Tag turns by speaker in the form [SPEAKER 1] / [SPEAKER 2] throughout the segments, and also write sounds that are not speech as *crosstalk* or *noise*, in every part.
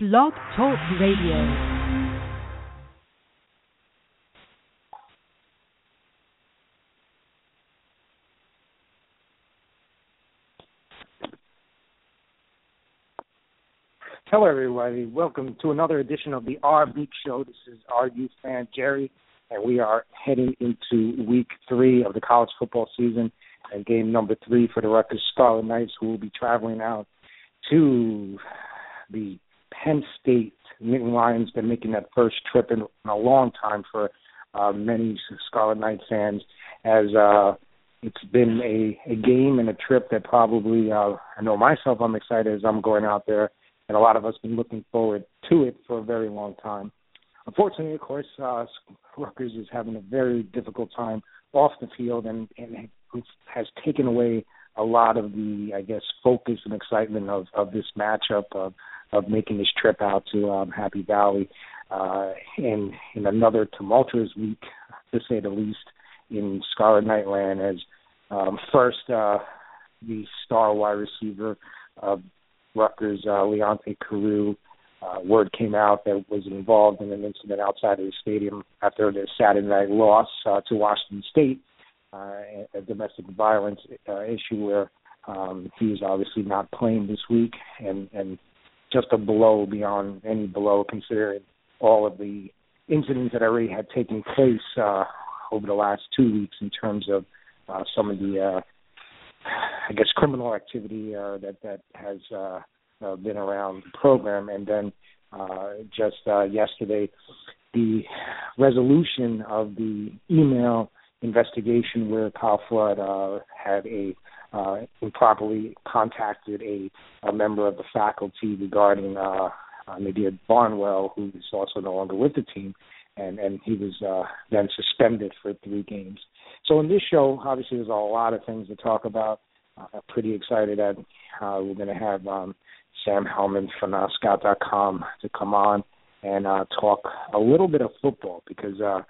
[SPEAKER 1] Blog Talk Radio.
[SPEAKER 2] Hello, everybody. Welcome to another edition of the R Beat Show. This is youth fan Jerry, and we are heading into week three of the college football season and game number three for the Rutgers Scarlet Knights, who will be traveling out to the Penn State Nittany Lions been making that first trip in, in a long time for uh, many Scarlet Knight fans, as uh, it's been a, a game and a trip that probably uh, I know myself I'm excited as I'm going out there, and a lot of us been looking forward to it for a very long time. Unfortunately, of course, uh, Rutgers is having a very difficult time off the field, and, and has taken away a lot of the, I guess, focus and excitement of, of this matchup of of making this trip out to um, Happy Valley uh, in in another tumultuous week, to say the least, in Scarlet Nightland. As um, first, uh, the star wide receiver of Rutgers, uh, Leonte Carroo, uh, word came out that was involved in an incident outside of the stadium after the Saturday night loss uh, to Washington State, uh, a domestic violence uh, issue where um, he is obviously not playing this week, and and just a blow beyond any blow, considering all of the incidents that already had taken place uh, over the last two weeks in terms of uh, some of the, uh, I guess, criminal activity uh, that that has uh, uh, been around the program, and then uh, just uh, yesterday, the resolution of the email investigation where Kyle Flood uh, had a uh, improperly contacted a, a member of the faculty regarding uh, uh, Nadir Barnwell, who is also no longer with the team, and and he was uh, then suspended for three games. So in this show, obviously, there's a lot of things to talk about. Uh, I'm pretty excited that uh, we're going to have um, Sam Hellman from uh, Scout.com to come on and uh, talk a little bit of football because uh,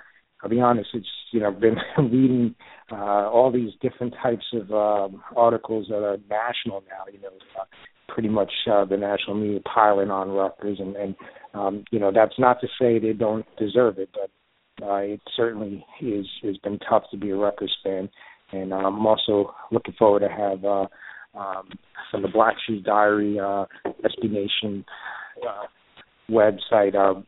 [SPEAKER 2] I'll be honest, it's you know been *laughs* reading uh, all these different types of um, articles that are national now. You know, uh, pretty much uh, the national media piling on Rutgers, and, and um, you know that's not to say they don't deserve it, but uh, it certainly is has been tough to be a Rutgers fan, and I'm also looking forward to have uh, um, from the Black Shoes Diary, uh, SB Nation. Uh, website. Uh,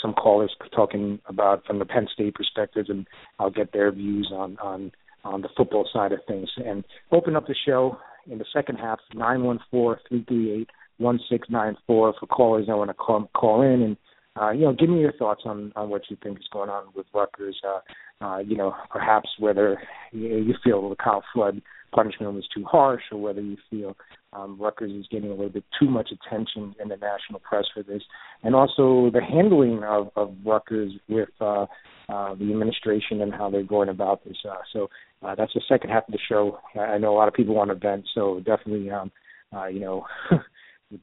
[SPEAKER 2] some callers talking about from the Penn State perspective, and I'll get their views on on on the football side of things. And open up the show in the second half nine one four three three eight one six nine four for callers that want to call call in and. Uh, you know, give me your thoughts on, on what you think is going on with Rutgers. Uh, uh, you know, perhaps whether you, you feel the Kyle Flood punishment was too harsh, or whether you feel um, Rutgers is getting a little bit too much attention in the national press for this, and also the handling of, of Rutgers with uh, uh, the administration and how they're going about this. Uh, so uh, that's the second half of the show. I know a lot of people want to vent, so definitely, um, uh, you know, *laughs*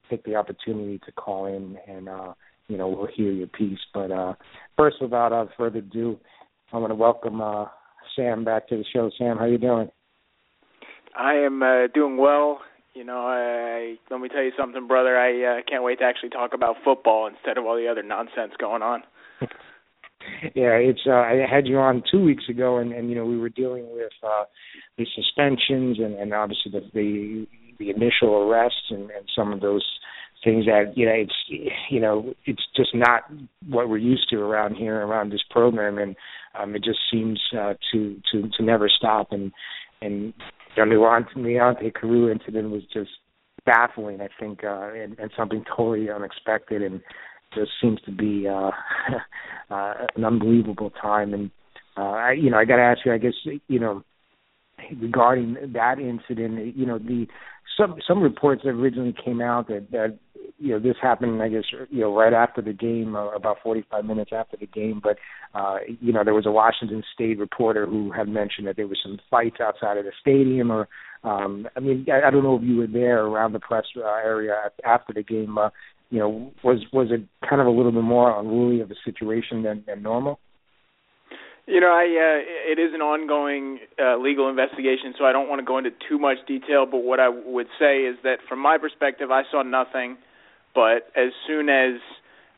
[SPEAKER 2] take the opportunity to call in and. Uh, you know, we'll hear your piece. But uh, first, without uh, further ado, I want to welcome uh, Sam back to the show. Sam, how you doing?
[SPEAKER 3] I am uh, doing well. You know, I, let me tell you something, brother. I uh, can't wait to actually talk about football instead of all the other nonsense going on. *laughs*
[SPEAKER 2] yeah, it's. Uh, I had you on two weeks ago, and, and you know we were dealing with uh, the suspensions and, and obviously the, the the initial arrests and, and some of those things that you know it's you know it's just not what we're used to around here around this program. And um it just seems uh to to to never stop. And and the Leonte, Leonte Carroo incident was just baffling I think uh and, and something totally unexpected and just seems to be uh *laughs* uh an unbelievable time. And uh I you know I got to ask you I guess you know regarding that incident you know the some some reports that originally came out that that you know this happened I guess you know right after the game uh, about 45 minutes after the game but uh you know there was a Washington state reporter who had mentioned that there was some fights outside of the stadium or um I mean I, I don't know if you were there around the press uh, area after the game uh you know was was it kind of a little bit more unruly of a situation than than normal
[SPEAKER 3] you know, I uh, it is an ongoing uh, legal investigation, so I don't want to go into too much detail. But what I would say is that, from my perspective, I saw nothing but as soon as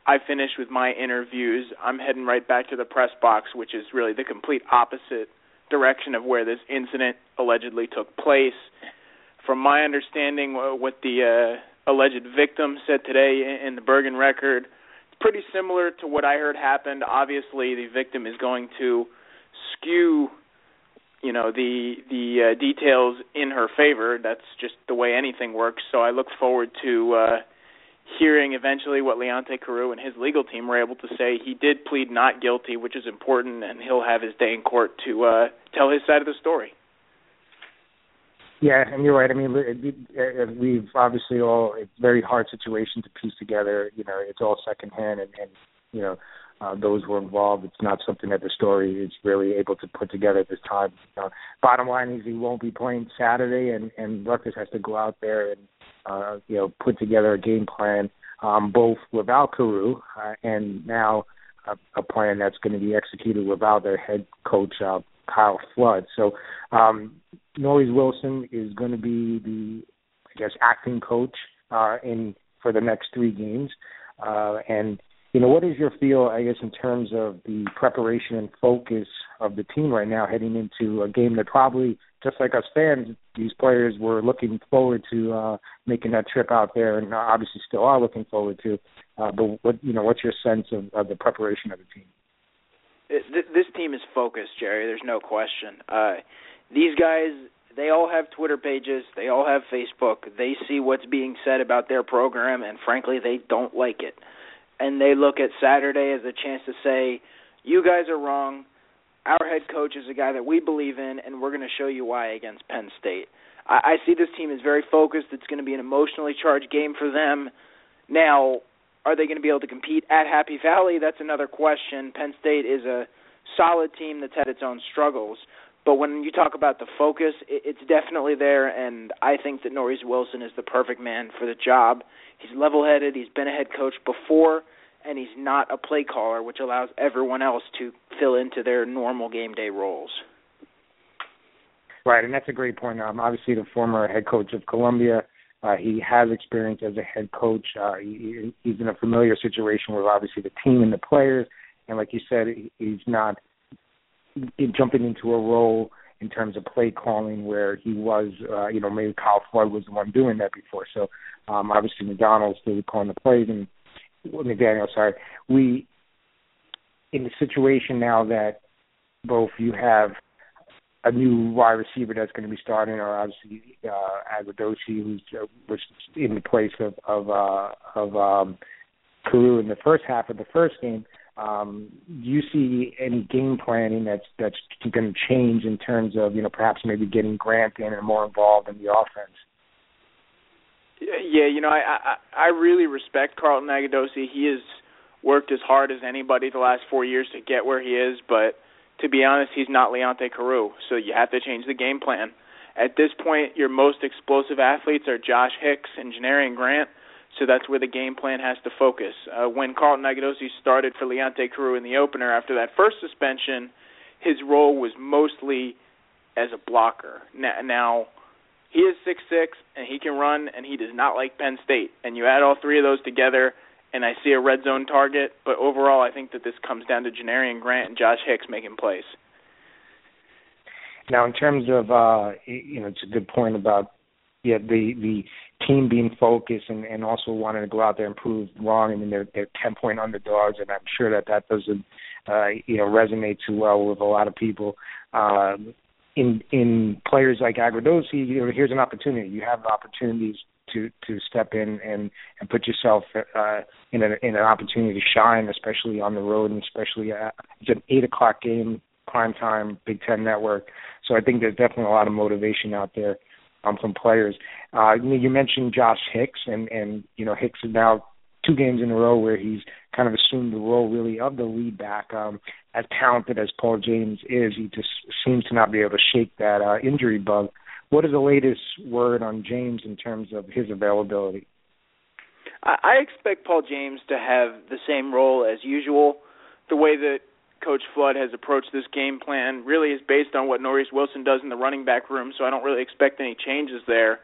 [SPEAKER 3] I finish with my interviews, I'm heading right back to the press box, which is really the complete opposite direction of where this incident allegedly took place. From my understanding, what the uh, alleged victim said today in the Bergen record, it's pretty similar to what I heard happened. Obviously, the victim is going to skew you know the the uh, details in her favor. That's just the way anything works. So I look forward to uh, hearing eventually what Leonte Carroo and his legal team were able to say. He did plead not guilty, which is important, and he'll have his day in court to uh, tell his side of the story.
[SPEAKER 2] Yeah, and you're right. I mean, we've obviously all it's a very hard situation to piece together. You know, it's all secondhand, and, and you know, uh, those who are involved. It's not something that the story is really able to put together at this time. Uh, bottom line is he won't be playing Saturday, and and Rutgers has to go out there and uh, you know put together a game plan, um, both without Carroo uh, and now a, a plan that's going to be executed without their head coach uh, Kyle Flood. So um, Norris Wilson is going to be the I guess acting coach uh, in for the next three games, uh, and you know, what is your feel, I guess, in terms of the preparation and focus of the team right now heading into a game that probably, just like us fans, these players were looking forward to uh, making that trip out there, and obviously still are looking forward to. Uh, but what you know, what's your sense of, of the preparation of the team?
[SPEAKER 3] This team is focused, Jerry. There's no question. Uh, these guys, they all have Twitter pages. They all have Facebook. They see what's being said about their program, and frankly, they don't like it and they look at Saturday as a chance to say, "You guys are wrong. Our head coach is a guy that we believe in, and we're going to show you why against Penn State." I, I see this team is very focused. It's going to be an emotionally charged game for them. Now, are they going to be able to compete at Happy Valley? That's another question. Penn State is a solid team that's had its own struggles. But when you talk about the focus, it's definitely there, and I think that Norris Wilson is the perfect man for the job. He's level-headed. He's been a head coach before, and he's not a play caller, which allows everyone else to fill into their normal game day roles.
[SPEAKER 2] Right, and that's a great point. Um, obviously, the former head coach of Columbia, uh, he has experience as a head coach. Uh, he, he's in a familiar situation with obviously the team and the players, and like you said, he's not jumping into a role in terms of play calling where he was, uh, you know, maybe Kyle Flood was the one doing that before. So um, obviously McDonald's still calling the plays and McDaniel, sorry. We in the situation now that both you have a new wide receiver that's going to be starting, or obviously uh, Agudosi, who's uh, was in the place of of uh, of um, Carroo in the first half of the first game. Um, do you see any game planning that's that's going to change in terms of you know perhaps maybe getting Grant in and more involved in the offense?
[SPEAKER 3] Yeah, you know, I I, I really respect Carlton Agudosi. He has worked as hard as anybody the last four years to get where he is, but to be honest, he's not Leonte Carroo, so you have to change the game plan. At this point, your most explosive athletes are Josh Hicks and Janarion Grant so that's where the game plan has to focus. Uh, when Carlton Agudosi started for Leonte Carroo in the opener after that first suspension, his role was mostly as a blocker. Now, now he is six six and he can run, and he does not like Penn State. And you add all three of those together, and I see a red zone target. But overall, I think that this comes down to Janarion Grant and Josh Hicks making plays.
[SPEAKER 2] Now, in terms of, uh, you know, it's a good point about yeah, the the team being focused and, and also wanting to go out there and prove wrong. I mean, they're they're ten point underdogs, and I'm sure that that doesn't uh, you know resonate too well with a lot of people. Um, in in players like Agudosi, you know, here's an opportunity. You have opportunities to to step in and and put yourself uh, in a in an opportunity to shine, especially on the road and especially at, it's an eight o'clock game, prime time, Big Ten network. So I think there's definitely a lot of motivation out there um, from players. Uh, you mentioned Josh Hicks, and and you know Hicks is now two games in a row where he's kind of assumed the role really of the lead back. Um, as talented as Paul James is, he just seems to not be able to shake that uh, injury bug. What is the latest word on James in terms of his availability?
[SPEAKER 3] I expect Paul James to have the same role as usual. The way that Coach Flood has approached this game plan really is based on what Norris Wilson does in the running back room, so I don't really expect any changes there.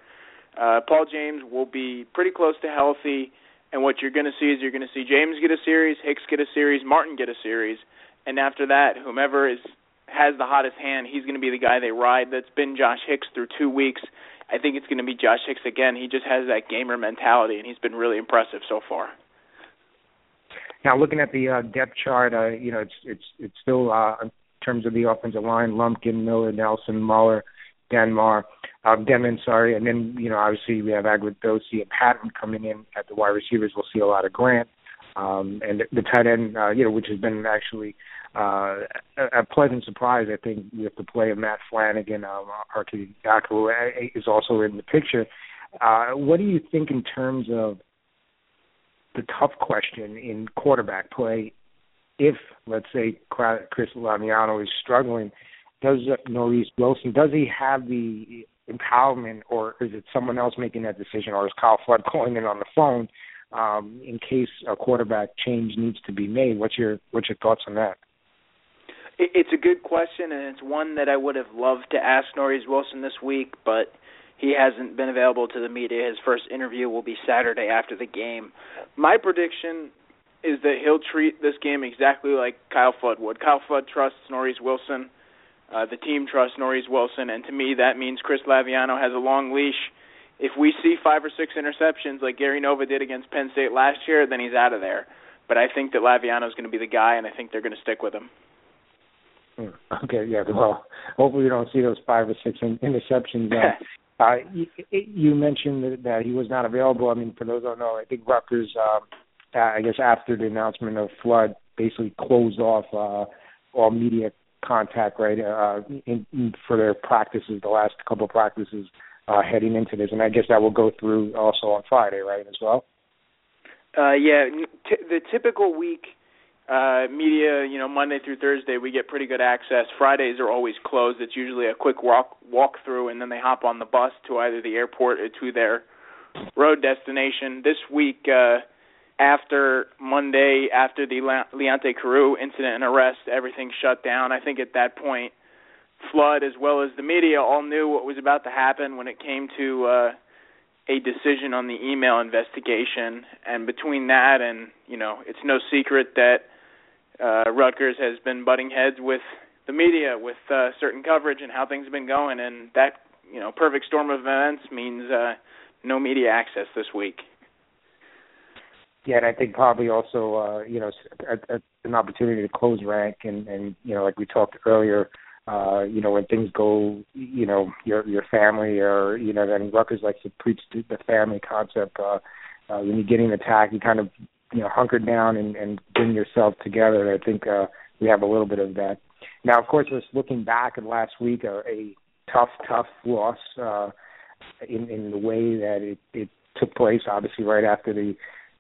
[SPEAKER 3] Uh, Paul James will be pretty close to healthy, And what you're going to see is you're going to see James get a series, Hicks get a series, Martin get a series, and after that, whomever is has the hottest hand, he's going to be the guy they ride. That's been Josh Hicks through two weeks. I think it's going to be Josh Hicks again. He just has that gamer mentality, and he's been really impressive so far.
[SPEAKER 2] Now, looking at the uh, depth chart, uh, you know, it's it's it's still uh, in terms of the offensive line: Lumpkin, Miller, Nelson, Muller, Denmar, uh, Denman, sorry, and then you know, obviously we have Agudosi and Patton coming in at the wide receivers. We'll see a lot of Grant, um, and the, tight end, uh, you know, which has been actually uh, a, a pleasant surprise, I think, with the play of Matt Flanagan. Um, Archie Yaku is also in the picture. Uh, what do you think in terms of the tough question in quarterback play? If, let's say, Chris Laviano is struggling, does Norris Wilson, does he have the empowerment, or is it someone else making that decision, or is Kyle Flood *laughs* calling in on the phone um, in case a quarterback change needs to be made? What's your what's your thoughts on that?
[SPEAKER 3] It's a good question, and it's one that I would have loved to ask Norris Wilson this week, but he hasn't been available to the media. His first interview will be Saturday after the game. My prediction is that he'll treat this game exactly like Kyle Flood would. Kyle Flood trusts Norris Wilson. Uh, the team trusts Norris Wilson, and to me, that means Chris Laviano has a long leash. If we see five or six interceptions like Gary Nova did against Penn State last year, then he's out of there. But I think that Laviano is going to be the guy, and I think they're going to stick with him.
[SPEAKER 2] Hmm. Okay, yeah. Well, hopefully we don't see those five or six interceptions. Uh, *laughs* uh, you, mentioned that, that he was not available. I mean, for those who don't know, I think Rutgers, uh, I guess after the announcement of flood, basically closed off uh, all media contact right uh, in, in, for their practices, the last couple of practices uh, heading into this, and I guess that will go through also on Friday, right, as well.
[SPEAKER 3] Uh, yeah, t- the typical week uh, media, you know, Monday through Thursday, we get pretty good access. Fridays are always closed. It's usually a quick walk walk through, and then they hop on the bus to either the airport or to their road destination. This week, uh, after Monday, after the Leonte Carroo incident and arrest, everything shut down. I think at that point, Flood as well as the media all knew what was about to happen when it came to uh, a decision on the email investigation. And between that and you know, it's no secret that uh, Rutgers has been butting heads with the media with uh, certain coverage and how things have been going, and that you know perfect storm of events means uh, no media access this week.
[SPEAKER 2] Yeah, and I think probably also uh, you know a, a, an opportunity to close rank and and you know like we talked earlier. Uh, you know, when things go, you know, your your family or you know, then Rutgers likes to preach the family concept. Uh, uh, when you're getting attacked, you kind of you know hunker down and, and bring yourself together. I think uh, we have a little bit of that. Now, of course, just looking back at last week, uh, a tough, tough loss uh, in in the way that it, it took place. Obviously, right after the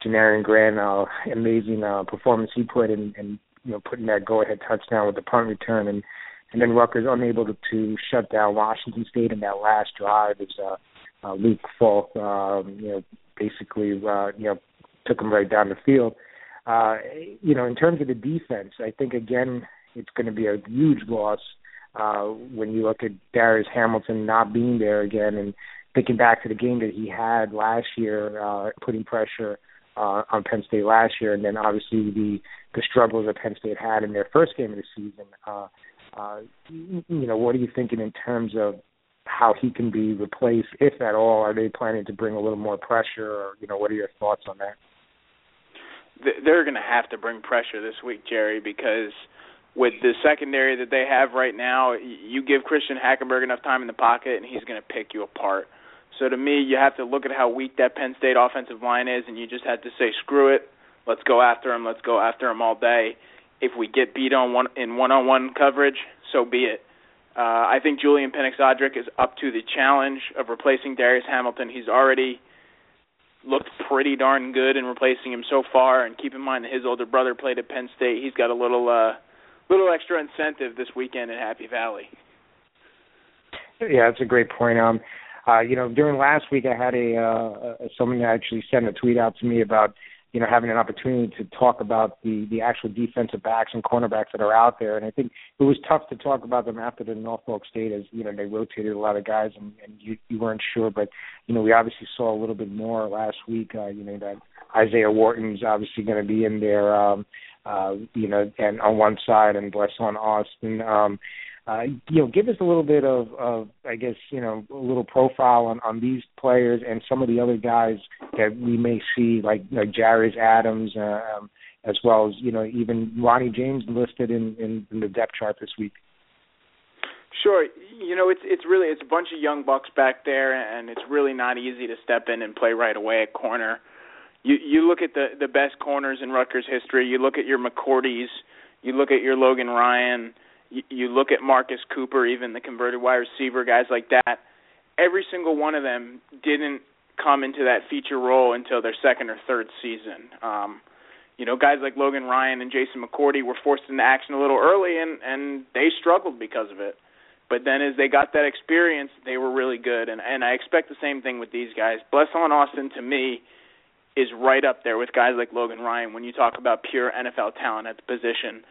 [SPEAKER 2] Janarion Grant uh, amazing uh, performance he put in, and you know putting that go-ahead touchdown with the punt return, and and then Rutgers unable to, to shut down Washington State in that last drive as uh, uh, Luke Falk, um, you know, basically uh, you know took them right down the field. Uh, you know, in terms of the defense, I think again it's going to be a huge loss uh, when you look at Darius Hamilton not being there again and thinking back to the game that he had last year, uh, putting pressure uh, on Penn State last year, and then obviously the the struggles that Penn State had in their first game of the season. Uh, uh, you know, what are you thinking in terms of how he can be replaced, if at all? Are they planning to bring a little more pressure, or you know, what are your thoughts on that?
[SPEAKER 3] They're going to have to bring pressure this week, Jerry, because with the secondary that they have right now, you give Christian Hackenberg enough time in the pocket, and he's going to pick you apart. So to me, you have to look at how weak that Penn State offensive line is, and you just have to say, screw it, let's go after him, let's go after him all day. If we get beat on one in one-on-one coverage, so be it. Uh, I think Julian Pinnix-Odrick is up to the challenge of replacing Darius Hamilton. He's already – looked pretty darn good in replacing him so far. And keep in mind that his older brother played at Penn State. He's got a little uh, little extra incentive this weekend in Happy Valley.
[SPEAKER 2] Yeah, that's a great point. Um, uh, you know, during last week, I had a uh, someone actually sent a tweet out to me about you know, having an opportunity to talk about the the actual defensive backs and cornerbacks that are out there. And I think it was tough to talk about them after the Norfolk State, as you know, they rotated a lot of guys, and, and you you weren't sure. But you know, we obviously saw a little bit more last week. Uh, you know, that Isaiah Wharton's obviously going to be in there. Um, uh, you know, and on one side, and Blessuan Austin. Um, uh, you know, give us a little bit of, of, I guess, you know, a little profile on, on these players and some of the other guys that we may see, like like Jarius Adams, um, as well as you know, even Ronnie James listed in, in, in the depth chart this week.
[SPEAKER 3] Sure, you know it's it's really it's a bunch of young bucks back there, and it's really not easy to step in and play right away at corner. You you look at the the best corners in Rutgers history. You look at your McCourties, you look at your Logan Ryan, you, you look at Marcus Cooper, even the converted wide receiver guys like that. Every single one of them didn't come into that feature role until their second or third season. Um, you know, guys like Logan Ryan and Jason McCourty were forced into action a little early, and and they struggled because of it. But then as they got that experience, they were really good, and and I expect the same thing with these guys. Blessuan Austin to me is right up there with guys like Logan Ryan when you talk about pure NFL talent at the position,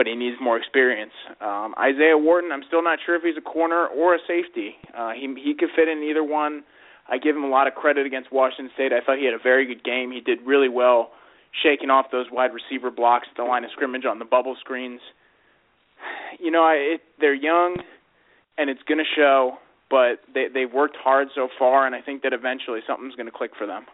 [SPEAKER 3] but he needs more experience. Um, Isaiah Wharton, I'm still not sure if he's a corner or a safety. Uh, he he could fit in either one. I give him a lot of credit against Washington State. I thought he had a very good game. He did really well shaking off those wide receiver blocks at the line of scrimmage on the bubble screens. You know, I, it, they're young and it's going to show. But they they've worked hard so far, and I think that eventually something's going to click for them.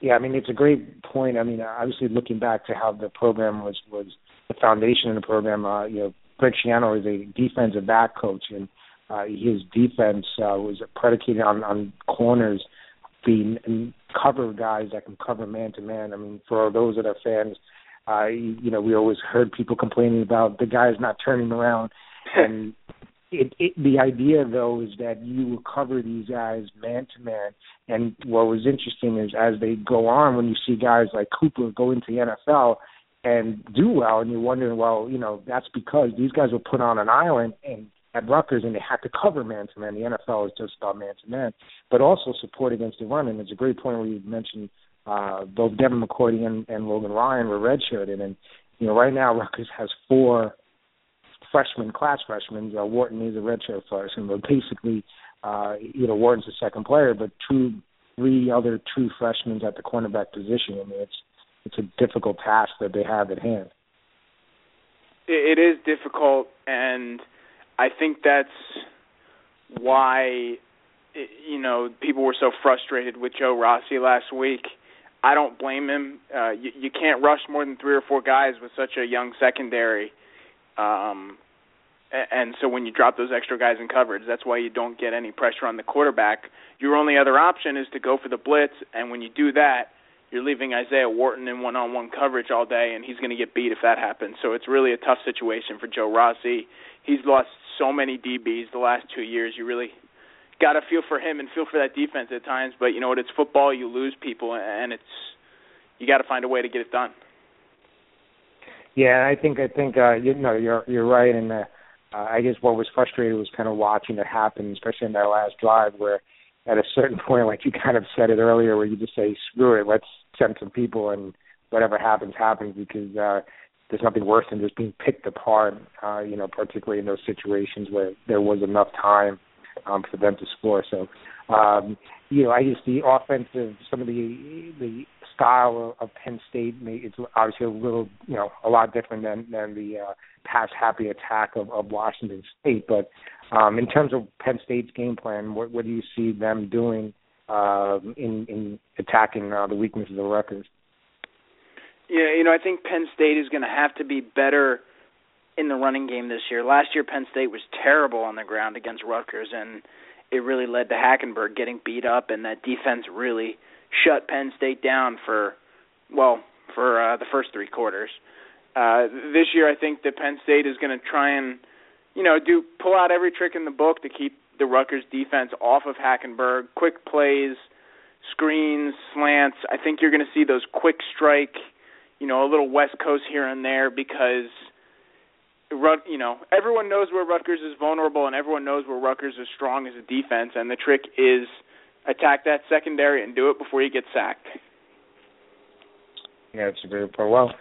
[SPEAKER 2] Yeah, I mean it's a great point. I mean, obviously looking back to how the program was was the foundation of the program. Uh, you know, Greg Schiano is a defensive back coach, and uh, his defense uh, was predicated on on corners being cover guys that can cover man to man. I mean, for those that are fans, uh, you know, we always heard people complaining about the guys not turning around, *laughs* and it, it, the idea though is that you will cover these guys man to man. And what was interesting is as they go on, when you see guys like Cooper go into the NFL and do well, and you're wondering, well, you know, that's because these guys were put on an island and at Rutgers and they had to cover man to man. The NFL is just about man to man, but also support against the run. And it's a great point where you mentioned uh, both Devin McCourty and, and Logan Ryan were redshirted, and you know, right now Rutgers has four freshman class freshmen. Uh, Wharton is a redshirt freshman, but basically, uh, you know, Wharton's the second player, but two, three other true freshmen at the cornerback position. I mean, it's it's a difficult task that they have at hand.
[SPEAKER 3] It is difficult, and I think that's why you know people were so frustrated with Joe Rossi last week. I don't blame him. Uh, you, you can't rush more than three or four guys with such a young secondary. Um, and so when you drop those extra guys in coverage, that's why you don't get any pressure on the quarterback. Your only other option is to go for the blitz, and when you do that, you're leaving Isaiah Wharton in one-on-one coverage all day, and he's going to get beat if that happens. So it's really a tough situation for Joe Rossi. He's lost so many DBs the last two years. You really got to feel for him and feel for that defense at times. But you know what? It's football. You lose people, and it's you got to find a way to get it done.
[SPEAKER 2] Yeah, I think I think uh, you know you're you're right, and uh, uh, I guess what was frustrating was kind of watching it happen, especially in that last drive where at a certain *laughs* point, like you kind of said it earlier, where you just say screw it, let's send some people and whatever happens happens because uh, there's nothing worse than just being picked apart. Uh, you know, particularly in those situations where there was enough time um, for them to score. So, um, you know, I guess the offensive, some of the the style of, of Penn State, it's obviously a little, you know, a lot different than than the uh, pass happy attack of, of Washington State. But um, in terms of Penn State's game plan, what, what do you see them doing uh, in in attacking uh, the weaknesses of the Rutgers?
[SPEAKER 3] Yeah, you know, I think Penn State is going to have to be better in the running game this year. Last year, Penn State was terrible on the ground against Rutgers, and it really led to Hackenberg getting beat up, and that defense really shut Penn State down for well for uh, the first three quarters. Uh, this year, I think that Penn State is going to try and you know do pull out every trick in the book to keep the Rutgers defense off of Hackenberg. Quick plays, screens, slants. I think you're going to see those quick strike, you know, a little West Coast here and there because you know, everyone knows where Rutgers is vulnerable and everyone knows where Rutgers is strong as a defense and the trick is attack that secondary and do it before you get sacked.
[SPEAKER 2] Yeah, it's a great point. Well,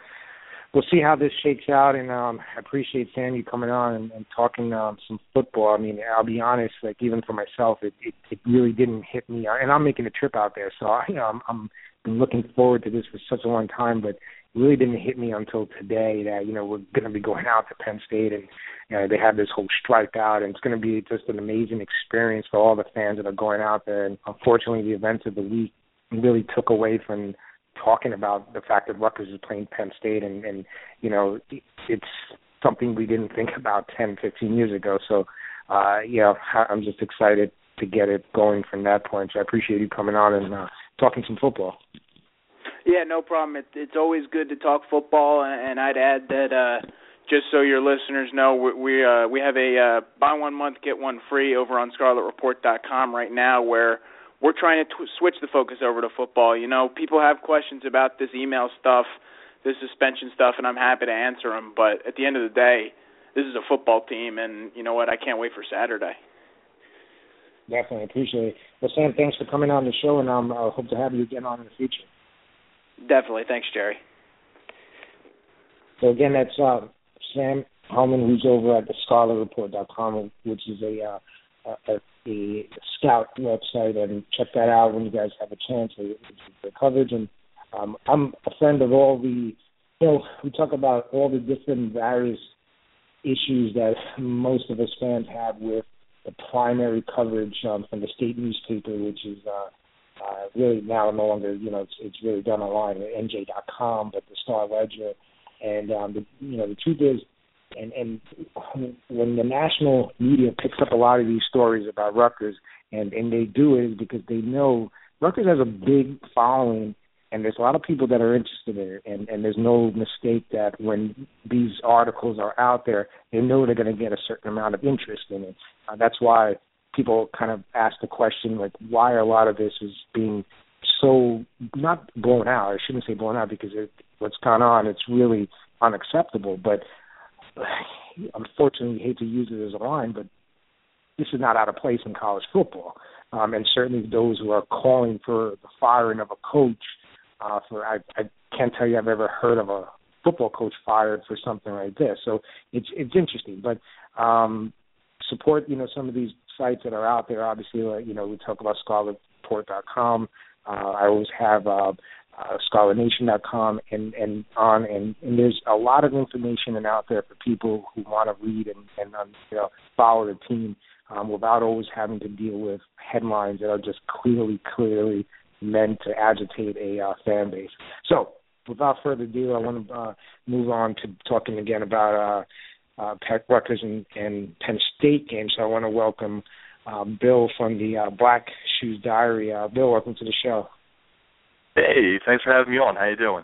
[SPEAKER 2] we'll see how this shakes out. And um, I appreciate Sam you coming on and, and talking um, some football. I mean, I'll be honest, like even for myself, it, it it really didn't hit me. And I'm making a trip out there, so I, you know, I'm I'm been looking forward to this for such a long time, but really didn't hit me until today that you know we're going to be going out to Penn State and you know they have this whole strike out and it's going to be just an amazing experience for all the fans that are going out there. And unfortunately, the events of the week really took away from talking about the fact that Rutgers is playing Penn State, and, and you know it's something we didn't think about 10, 15 years ago. So, uh, you know, I'm just excited to get it going from that point. So I appreciate you coming on and uh, talking some football.
[SPEAKER 3] Yeah, no problem. It, it's always good to talk football, and, I'd add that uh, just so your listeners know, we we, uh, we have a uh, buy one month get one free over on ScarletReport.com right now, where we're trying to tw- switch the focus over to football. You know, people have questions about this email stuff, this suspension stuff, and I'm happy to answer them. But at the end of the day, this is a football team, and you know what? I can't wait for Saturday.
[SPEAKER 2] Definitely appreciate it. Well, Sam, thanks for coming on the show, and um, I hope to have you again on in the future.
[SPEAKER 3] Definitely, thanks, Jerry.
[SPEAKER 2] So again, that's uh, Sam Hellman, who's over at the ScarletReport.com, which is a uh, a, a scout website, and check that out when you guys have a chance for coverage. And um, I'm a friend of all the, you know, we talk about all the different various issues that most of us fans have with the primary coverage um, from the state newspaper, which is uh, uh, really now no longer, you know, it's, it's really done online at NJ.com, but the Star Ledger. And um, the, you know, the truth is, and and when the national media picks up a lot of these stories about Rutgers, and and they do it because they know Rutgers has a big following, and there's a lot of people that are interested in it, and and there's no mistake that when these articles are out there, they know they're going to get a certain amount of interest in it. Uh, that's why people kind of ask the question like, why a lot of this is being so not blown out. I shouldn't say blown out because it, what's gone on, it's really unacceptable, but *sighs* unfortunately hate to use it as a line, but this is not out of place in college football. Um, and certainly those who are calling for the firing of a coach, uh, for I, I can't tell you I've ever heard of a football coach fired for something like this. So it's it's interesting, but um, support you know some of these sites that are out there. Obviously, like, you know we talk about ScarletReport.com. Uh, I always have uh, uh, ScarletNation.com and and on and, and there's a lot of information and out there for people who want to read and and um, you know follow the team um, without always having to deal with headlines that are just clearly clearly meant to agitate a uh, fan base. So without further ado, I want to uh, move on to talking again about uh, uh, Rutgers and, and Penn State game. So I want to welcome uh, Bill from the uh, Black Shoes Diary. Uh, Bill, welcome to the show.
[SPEAKER 4] Hey, thanks for having me on. How you doing?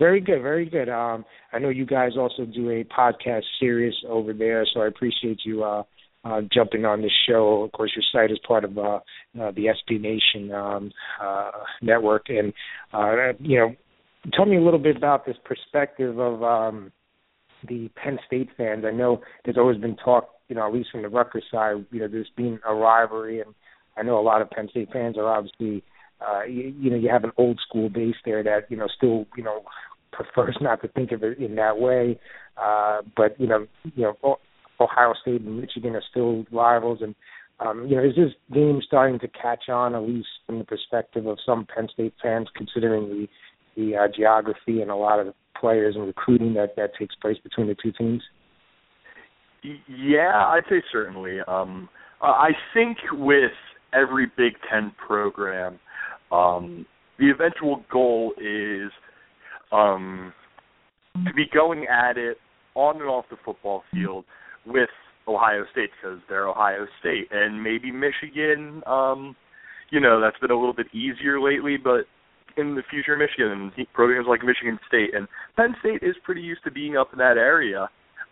[SPEAKER 2] Very good, very good. Um, I know you guys also do a podcast series over there, so I appreciate you uh, uh, jumping on this show. Of course, your site is part of uh, uh, the SB Nation um, uh, network, and uh, you know, tell me a little bit about this perspective of um, the Penn State fans. I know there's always been talk, you know, at least from the Rutgers side, you know, there's been a rivalry, and I know a lot of Penn State fans are obviously uh, you, you know you have an old school base there that you know still you know prefers not to think of it in that way. Uh, but you know you know Ohio State and Michigan are still rivals, and um, you know is this game starting to catch on at least from the perspective of some Penn State fans, considering the the uh, geography and a lot of players and recruiting that that takes place between the two teams?
[SPEAKER 4] Yeah, I'd say certainly. Um, I think with every Big Ten program, um, the eventual goal is um, to be going at it on and off the football field with Ohio State because they're Ohio State and maybe Michigan. Um, you know that's been a little bit easier lately, but in the future, Michigan programs like Michigan State and Penn State is pretty used to being up in that area.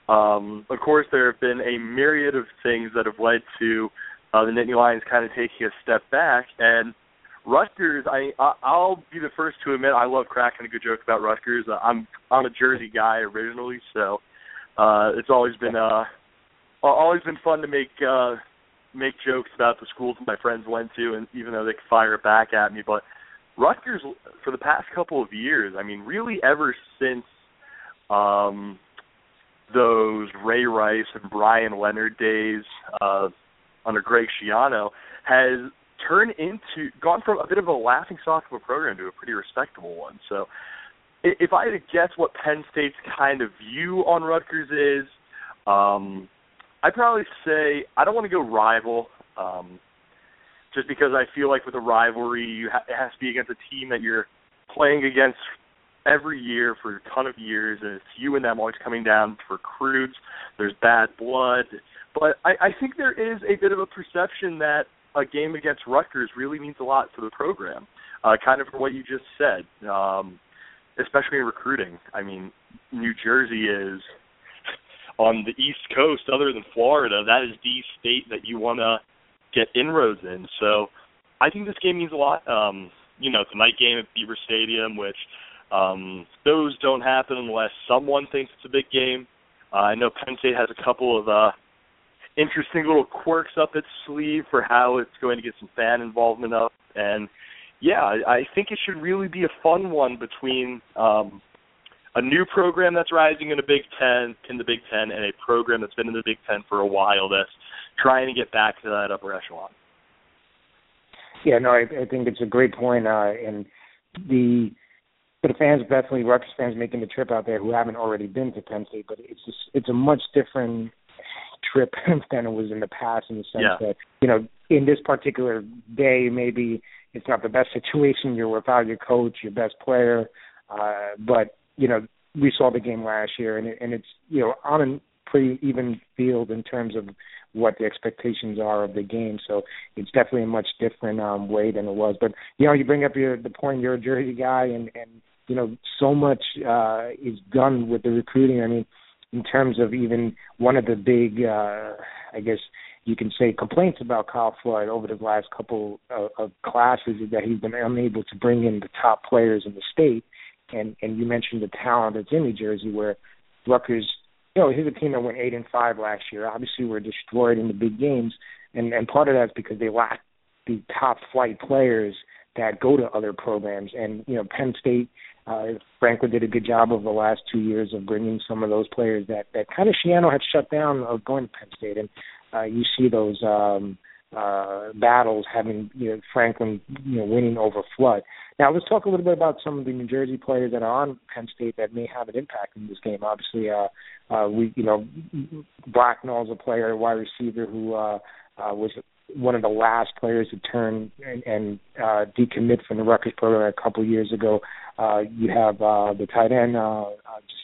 [SPEAKER 4] Um, of course, there have been a myriad of things that have led to uh, the Nittany Lions kind of taking a step back, and Rutgers, I, I I'll be the first to admit I love cracking a good joke about Rutgers. Uh, I'm I'm a Jersey guy originally, so uh it's always been uh always been fun to make uh make jokes about the schools my friends went to and even though they could fire back at me, but Rutgers for the past couple of years, I mean really ever since um, those Ray Rice and Brian Leonard days uh, under Greg Schiano has turned into gone from a bit of a laughing stock of a program to a pretty respectable one. So if I had to guess what Penn State's kind of view on Rutgers is, um, I'd probably say I don't want to go rival, um, just because I feel like with a rivalry, you ha- it has to be against a team that you're playing against every year for a ton of years, and it's you and them always coming down for recruits. There's bad blood, but I, I think there is a bit of a perception that a game against Rutgers really means a lot for the program. Uh, kind of for what you just said, um, especially in recruiting. I mean, New Jersey is on the East Coast, other than Florida. That is the state that you want to get inroads in. So, I think this game means a lot. Um, you know, it's a night game at Beaver Stadium, which um, those don't happen unless someone thinks it's a big game. Uh, I know Penn State has a couple of uh, interesting little quirks up its sleeve for how it's going to get some fan involvement up, and yeah, I, I think it should really be a fun one between um, a new program that's rising in the Big Ten in the Big Ten and a program that's been in the Big Ten for a while that's trying to get back to that upper echelon.
[SPEAKER 2] Yeah, no, I, I think it's a great point, uh, and the for the fans, definitely Rutgers fans making the trip out there who haven't already been to Penn State, but it's just it's a much different trip *laughs* than it was in the past in the sense
[SPEAKER 4] yeah.
[SPEAKER 2] that you know in this particular day maybe it's not the best *laughs* situation. You're without your coach, your best player, uh, but you know we saw the game last year, and it, and it's you know on a pretty even field in terms of what the expectations are of the game. So it's definitely a much different um, way than it was. But you know, you bring up your the point. You're a Jersey guy, and and you know, so much uh, is done with the recruiting. I mean, in terms of even one of the big, uh, I guess you can say, complaints about Kyle Flood over the last couple of, of classes is that he's been unable to bring in the top players in the state. And and you mentioned the talent that's in New Jersey, where Rutgers, you know, here's a team that went eight and five last year. Obviously, were destroyed in the big games, and and part of that's because they lack the top flight players that go to other programs. And you know, Penn State uh, Franklin did a good job over the last two years of bringing some of those players that that kind of Schiano had shut down of going to Penn State, and uh, you see those um, uh, battles having you know Franklin you know winning over Flood. Now let's talk a little bit about some of the New Jersey players that are on Penn State that may have an impact in this game. Obviously, uh, uh, we you know Blacknall's a player, a wide receiver who uh, uh, was one of the last players to turn and, and uh, decommit from the Rutgers program a couple years ago. Uh, you have uh, the tight end, uh, uh,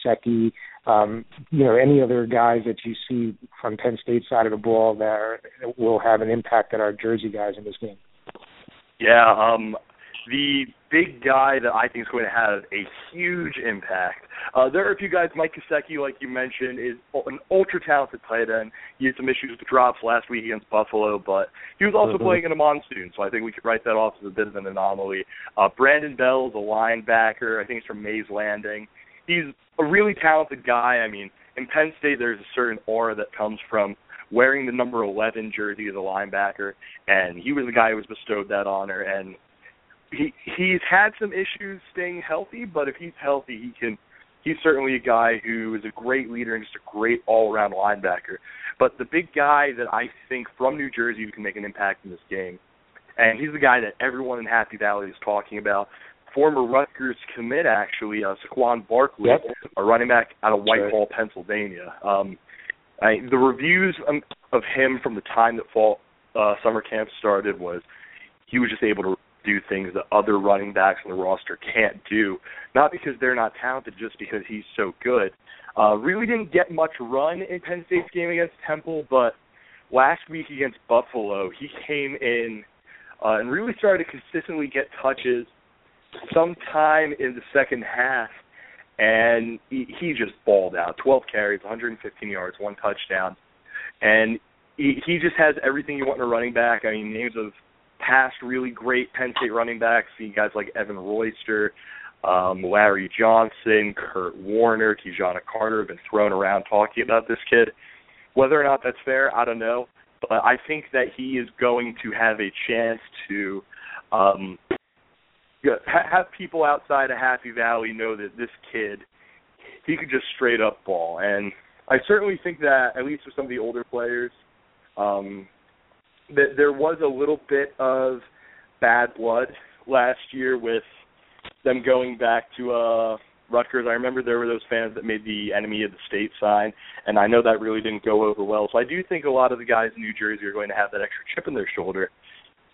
[SPEAKER 2] Giuseppe, um, you know, any other guys that you see from Penn State side of the ball that are, will have an impact on our Jersey guys in this game.
[SPEAKER 4] Yeah, um, the big guy that I think is going to have a huge impact. Uh, there are a few guys. Mike Gesicki, like you mentioned, is an ultra talented tight end. He had some issues with drops last week against Buffalo, but he was also mm-hmm. playing in a monsoon, so I think we could write that off as a bit of an anomaly. Uh, Brandon Bell is a linebacker. I think he's from Mays Landing. He's a really talented guy. I mean, in Penn State, there's a certain aura that comes from wearing the number 11 jersey as a linebacker, and he was the guy who was bestowed that honor. And he he's had some issues staying healthy, but if he's healthy, he can. He's certainly a guy who is a great leader and just a great all-around linebacker. But the big guy that I think from New Jersey who can make an impact in this game, and he's the guy that everyone in Happy Valley is talking about. Former Rutgers commit, actually, uh, Saquon Barkley,
[SPEAKER 2] yep.
[SPEAKER 4] a running back out of Whitehall, right. Pennsylvania. Um, I, the reviews um, of him from the time that fall uh, summer camp started was he was just able to do things that other running backs on the roster can't do. Not because they're not talented, just because he's so good. Uh, really didn't get much run in Penn State's game against Temple, but last week against Buffalo, he came in uh, and really started to consistently get touches sometime in the second half, and he, he just balled out. 12 carries, 115 yards, one touchdown, and he, he just has everything you want in a running back. I mean, names of past really great Penn State running backs, see guys like Evan Royster, um, Larry Johnson, Curt Warner, Ki-Jana Carter have been thrown around talking about this kid. Whether or not that's fair, I don't know. But I think that he is going to have a chance to um, have people outside of Happy Valley know that this kid he could just straight up ball. And I certainly think that at least for some of the older players, um, that there was a little bit of bad blood last year with them going back to uh Rutgers. I remember there were those fans that made the enemy of the state sign, and I know that really didn't go over well. So I do think a lot of the guys in New Jersey are going to have that extra chip in their shoulder.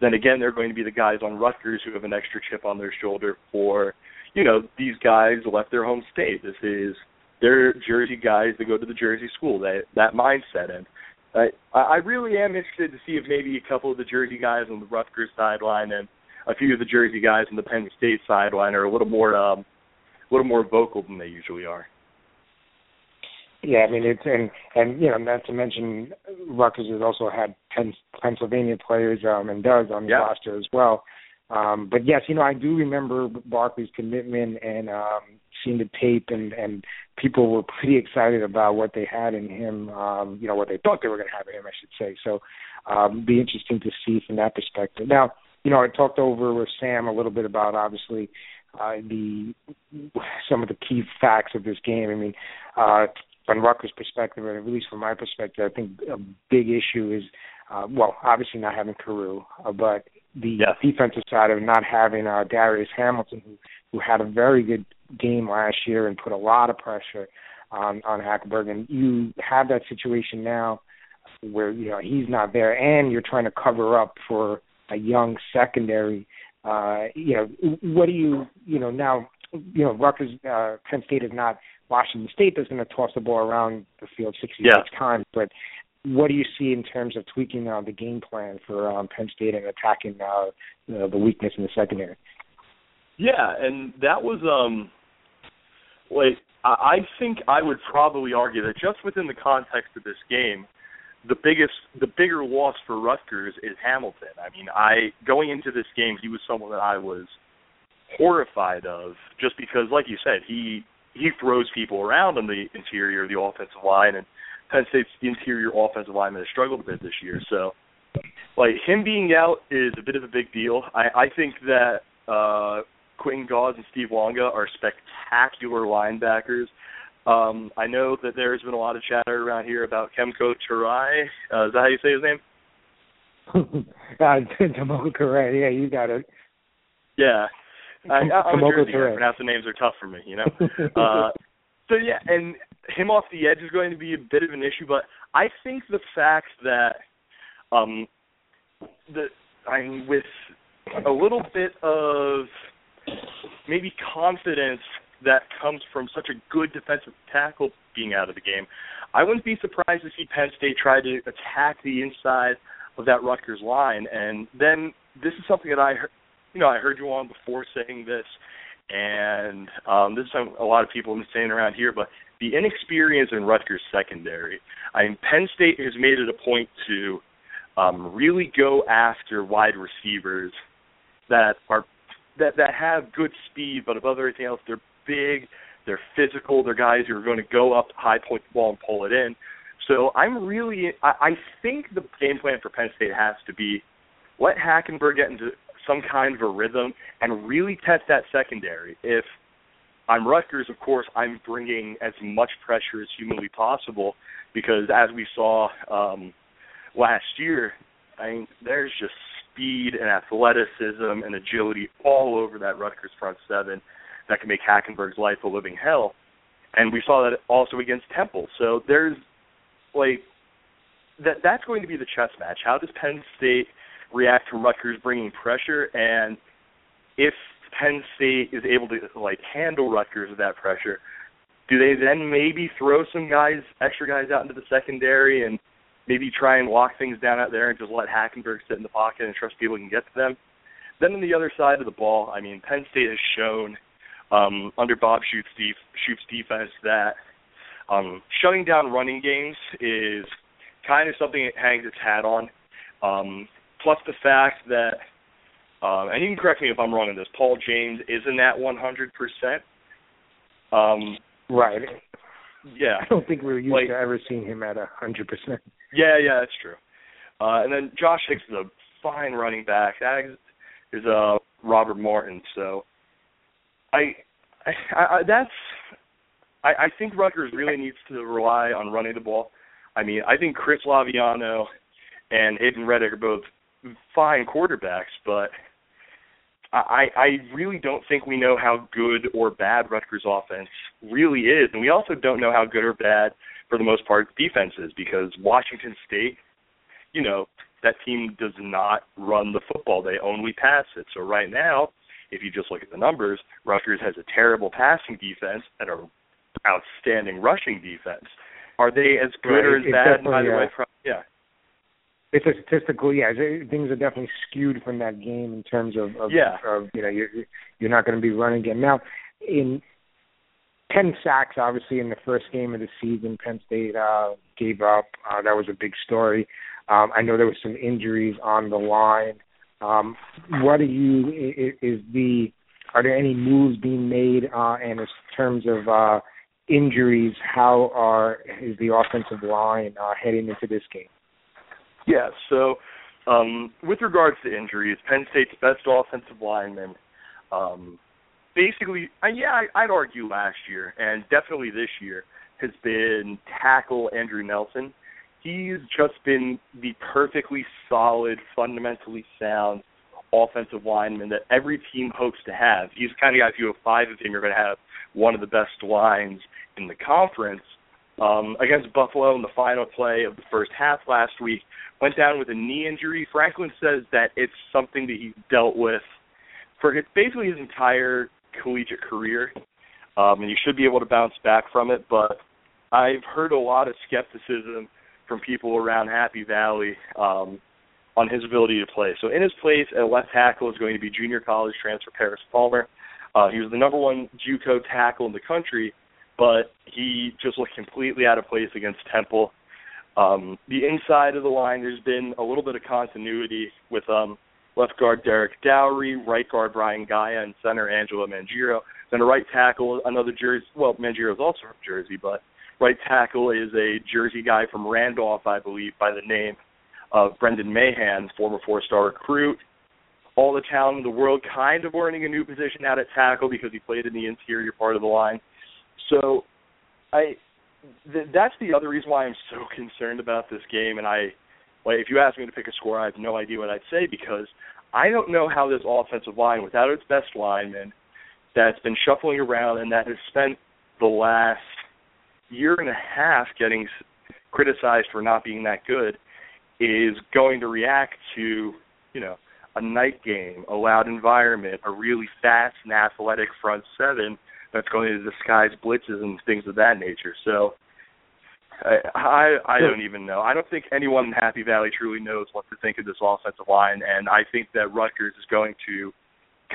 [SPEAKER 4] Then again, they're going to be the guys on Rutgers who have an extra chip on their shoulder for, you know, these guys left their home state. This is they're Jersey guys that go to the Jersey school. That that mindset, and I I really am interested to see if maybe a couple of the Jersey guys on the Rutgers sideline and a few of the Jersey guys on the Penn State sideline are a little more um a little more vocal than they usually are.
[SPEAKER 2] Yeah, I mean it's and and you know not to mention Rutgers has also had Penn, Pennsylvania players um, and does on the
[SPEAKER 4] yeah.
[SPEAKER 2] roster as well. Um, but yes, you know I do remember Barkley's commitment and um, seeing the tape and and people were pretty excited about what they had in him. Um, you know what they thought they were going to have in him, I should say. So um, be interesting to see from that perspective. Now, you know I talked over with Sam a little bit about obviously uh, the some of the key facts of this game. I mean, uh, from Rutgers' perspective, and at least from my perspective, I think a big issue is, uh, well, obviously not having Carroo, uh, but the
[SPEAKER 4] yes.
[SPEAKER 2] defensive side of not having uh, Darius Hamilton, who who had a very good game last year and put a lot of pressure on on Hackenberg, and you have that situation now where you know he's not there, and you're trying to cover up for a young secondary uh, you know, what do you, you know, now, you know, Rutgers, uh, Penn State is not Washington State that's going to toss the ball around the field 66
[SPEAKER 4] yeah.
[SPEAKER 2] times, but what do you see in terms of tweaking uh, the game plan for um, Penn State and attacking uh, you know, the weakness in the secondary?
[SPEAKER 4] Yeah, and that was um, like I think I would probably argue that just within the context of this game, the biggest the bigger loss for Rutgers is Hamilton. I mean, I going into this game, he was someone that I was horrified of just because like you said, he he throws people around on the interior of the offensive line and Penn State's interior offensive lineman has struggled a bit this year. So like him being out is a bit of a big deal. I, I think that uh Quentin Gause and Steve Longa are spectacular linebackers. Um, I know that there's been a lot of chatter around here about Kemoko Turay. Uh, is that how you say his
[SPEAKER 2] name? *laughs* uh, Turay. Yeah, you got it.
[SPEAKER 4] Yeah. I, I'm a Jersey guy. Pronounce the names are tough for me, you know. *laughs* uh, so yeah, and him off the edge is going to be a bit of an issue, but I think the fact that um the I mean with a little bit of maybe confidence that comes from such a good defensive tackle being out of the game. I wouldn't be surprised to see Penn State try to attack the inside of that Rutgers line. And then this is something that I, you know, I heard you on before saying this, and um, this is a lot of people have been saying around here, but the inexperience in Rutgers secondary. I mean, Penn State has made it a point to um, really go after wide receivers that are that that have good speed, but above everything else, they're big, they're physical, they're guys who are going to go up high point the ball and pull it in. So I'm really, I, I think the game plan for Penn State has to be let Hackenberg get into some kind of a rhythm and really test that secondary. If I'm Rutgers, of course, I'm bringing as much pressure as humanly possible because as we saw um, last year, I mean, there's just speed and athleticism and agility all over that Rutgers front seven that can make Hackenberg's life a living hell. And we saw that also against Temple. So there's like that that's going to be the chess match. How does Penn State react to Rutgers bringing pressure and if Penn State is able to like handle Rutgers with that pressure, do they then maybe throw some guys, extra guys out into the secondary and maybe try and lock things down out there and just let Hackenberg sit in the pocket and trust people can get to them? Then on the other side of the ball, I mean, Penn State has shown um, under Bob Shoop's, def- defense that um, shutting down running games is kind of something it hangs its hat on. Um, plus the fact that, uh, and you can correct me if I'm wrong on this, Paul James isn't at 100%. Um,
[SPEAKER 2] right.
[SPEAKER 4] Yeah.
[SPEAKER 2] I don't think we are used
[SPEAKER 4] like,
[SPEAKER 2] to ever seeing him at 100%.
[SPEAKER 4] Yeah, yeah, that's true. Uh, and then Josh Hicks is a fine running back. That is, is uh, Robert Martin. So I, I, I that's I, I think Rutgers really needs to rely on running the ball. I mean, I think Chris Laviano and Hayden Rettig are both fine quarterbacks, but I, I really don't think we know how good or bad Rutgers offense really is, and we also don't know how good or bad, for the most part, defense is because Washington State, you know, that team does not run the football; they only pass it. So right now, if you just look at the numbers, Rutgers has a terrible passing defense and a outstanding rushing defense. Are they as good
[SPEAKER 2] right.
[SPEAKER 4] or as bad? By the way, from, yeah.
[SPEAKER 2] It's a statistical, yeah. Things are definitely skewed from that game in terms of, of,
[SPEAKER 4] yeah.
[SPEAKER 2] of you know, you're you're not going to be running again. Now, in ten sacks, obviously, in the first game of the season, Penn State uh, gave up. Uh, that was a big story. Um, I know there were some injuries on the line. Um, what are you? Is the are there any moves being made? Uh, and in terms of uh, injuries, how are is the offensive line uh, heading into this game?
[SPEAKER 4] Yeah. So, um, with regards to injuries, Penn State's best offensive lineman, um, basically, uh, yeah, I, I'd argue last year and definitely this year has been tackle Andrew Nelson. He's just been the perfectly solid, fundamentally sound offensive lineman that every team hopes to have. He's the kind of guy if you have five of him, you're going to have one of the best lines in the conference. Um, against Buffalo in the final play of the first half last week, went down with a knee injury. Franklin says that it's something that he's dealt with for his, basically his entire collegiate career, um, and he should be able to bounce back from it. But I've heard a lot of skepticism from people around Happy Valley um, on his ability to play. So in his place at left tackle is going to be junior college transfer Paris Palmer. Uh, he was the number one JUCO tackle in the country, but he just looked completely out of place against Temple. Um, the inside of the line, there's been a little bit of continuity with um, left guard Derek Dowrey, right guard Brian Gaia, and center Angelo Mangiro. Then a right tackle, another Jersey. Well, Mangiro is also from Jersey, but right tackle is a Jersey guy from Randolph, I believe, by the name of Brendan Mahon, former four-star recruit. All the talent in the world, kind of earning a new position out at tackle because he played in the interior part of the line. So, I th- that's the other reason why I'm so *laughs* concerned about this game. And I, like, if you ask me to pick a score, I have no idea what I'd say because I don't know how this offensive line, without its best lineman, that's been shuffling around and that has spent the last year and a half getting criticized for not being that good, is going to react to, you know, a night game, a loud environment, a really fast and athletic front seven that's going to disguise blitzes and things of that nature. So I I, don't even know. I don't think anyone in Happy Valley truly knows what to think of this offensive line, and I think that Rutgers is going to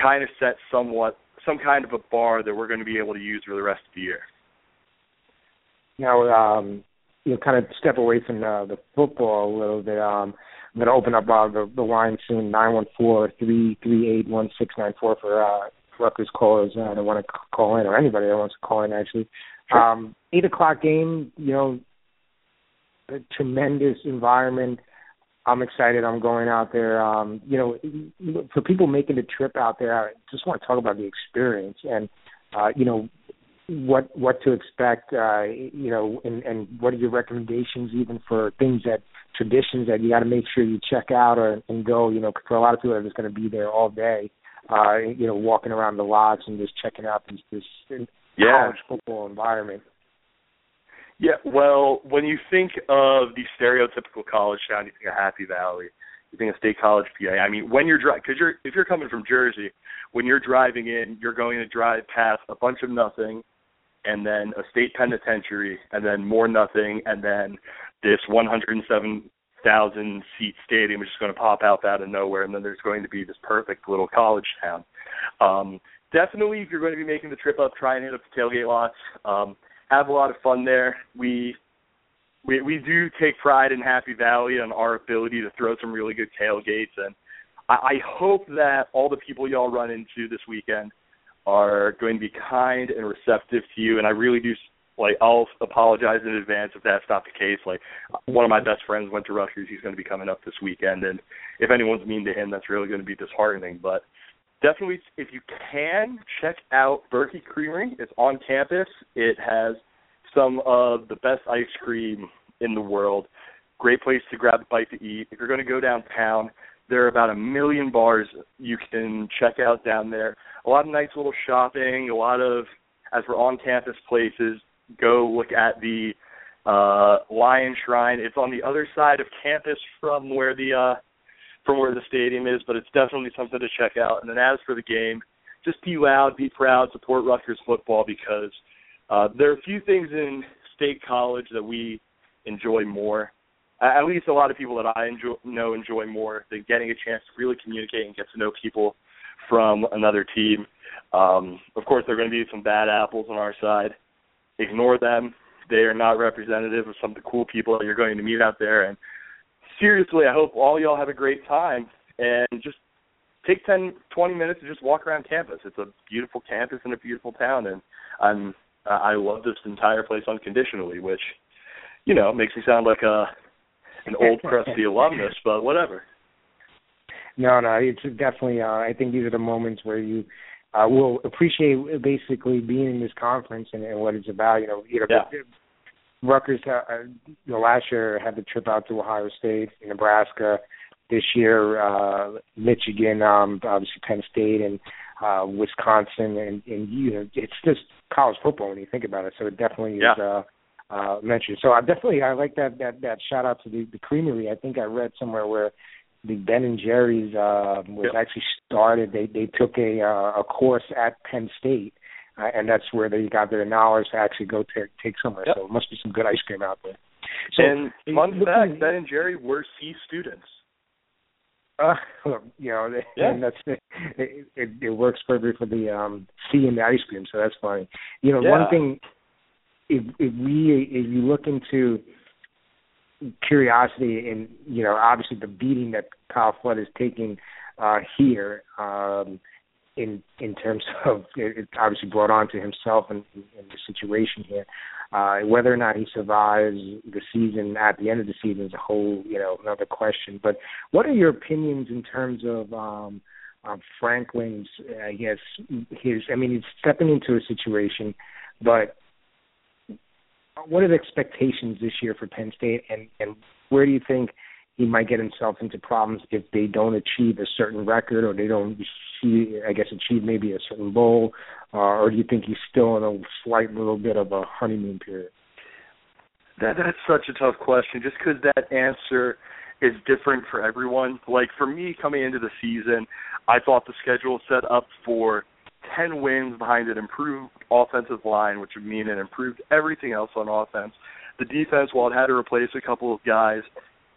[SPEAKER 4] kind of set somewhat some kind of a bar that we're going to be able to use for the rest of the year.
[SPEAKER 2] Now, um, you know, kind of step away from the, the football a little bit. Um, I'm going to open up uh, the, the line soon, nine one four three three eight one six nine four for uh, Rutgers callers uh, that want to call in, or anybody that wants to call in, actually. Um, eight o'clock game, you know, a tremendous environment. I'm excited. I'm going out there. Um, you know, for people making the trip out there, I just want to talk about the experience and, uh, you know, what what to expect. Uh, you know, and, and what are your recommendations even for things that traditions that you got to make sure you check out or and go. You know, for a lot of people are just going to be there all day. Uh, you know, walking around the lots and just checking out this this
[SPEAKER 4] Yeah.
[SPEAKER 2] college football environment.
[SPEAKER 4] Yeah, well, when you think of the stereotypical college town, you think of Happy Valley, you think of State College, PA. I mean, when you're driving, because you're if you're coming from Jersey, when you're driving in, you're going to drive past a bunch of nothing, and then a state penitentiary, and then more nothing, and then this 107,000 seat stadium is going to pop out out of nowhere, and then there's going to be this perfect little college town. Um, definitely, if you're going to be making the trip up, try and hit up the tailgate lots. Um, have a lot of fun there. We we we do take pride in Happy Valley and our ability to throw some really good tailgates, and I, I hope that all the people y'all run into this weekend are going to be kind and receptive to you. And I really do like I'll apologize in advance if that's not the case. Like one of my best friends went to Rutgers; he's going to be coming up this weekend, and if anyone's mean to him, that's really going to be disheartening. But definitely, if you can, check out Berkey Creamery. It's on campus. It has some of the best ice cream in the world. Great place to grab a bite to eat. If you're going to go downtown, there are about a million bars you can check out down there. A lot of nice little shopping, a lot of, as we're on campus places, go look at the uh Lion Shrine. It's on the other side of campus from where the uh from where the stadium is, but it's definitely something to check out. And then as for the game, just be loud, be proud, support Rutgers football because uh, there are a few things in state college that we enjoy more. At least a lot of people that I enjoy, know enjoy more than getting a chance to really communicate and get to know people from another team. Um, of course, there are going to be some bad apples on our side. Ignore them. They are not representative of some of the cool people that you're going to meet out there. And seriously, I hope all y'all have a great time and just take ten, twenty minutes to just walk around campus. It's a beautiful campus and a beautiful town, and I'm I love this entire place unconditionally, which you know makes me sound like a an old *laughs* crusty alumnus, but whatever.
[SPEAKER 2] No, no, it's definitely. Uh, I think these are the moments where you uh, will appreciate basically being in this conference and, and what it's about. You know, you know,
[SPEAKER 4] yeah.
[SPEAKER 2] Rutgers, uh, you know, last year had the trip out to Ohio State, Nebraska. This year, uh, Michigan, um, obviously Penn State, and uh, Wisconsin, and, and you know, it's just college football when you think about it. So it definitely
[SPEAKER 4] yeah.
[SPEAKER 2] is uh, uh, mentioned. So I definitely I like that that that shout out to the, the creamery. I think I read somewhere where the Ben and Jerry's uh, was
[SPEAKER 4] yep.
[SPEAKER 2] actually started. They they took a uh, a course at Penn State uh, and that's where they got their knowledge to actually go t- take somewhere.
[SPEAKER 4] Yep.
[SPEAKER 2] So it must be some good ice cream out there. So,
[SPEAKER 4] and fun fact, Ben and Jerry were C students. *laughs*
[SPEAKER 2] Uh, you know,
[SPEAKER 4] yeah.
[SPEAKER 2] and that's it, it. It works perfectly for the um C and the ice cream, so that's funny. You know,
[SPEAKER 4] yeah.
[SPEAKER 2] one thing, if if we if you look into curiosity and you know obviously the beating that Kyle Flood is taking uh here, um in in terms *laughs* of it, obviously brought on to himself and the situation here. Uh, whether or not he survives the season at the end of the season is a whole you know another question. But what are your opinions in terms of um, um, Franklin's? I guess his. I mean, he's stepping into a situation, but what are the expectations this year for Penn State, and and where do you think? he might get himself into problems if they don't achieve a certain record or they don't see, I guess, achieve maybe a certain goal, uh, or do you think he's still in a slight little bit of a honeymoon period?
[SPEAKER 4] That that's such a tough question, just because that answer is different for everyone. Like for me, coming into the season, I thought the schedule set up for ten wins behind an improved offensive line, which would mean it improved everything else on offense. The defense, while it had to replace a couple of guys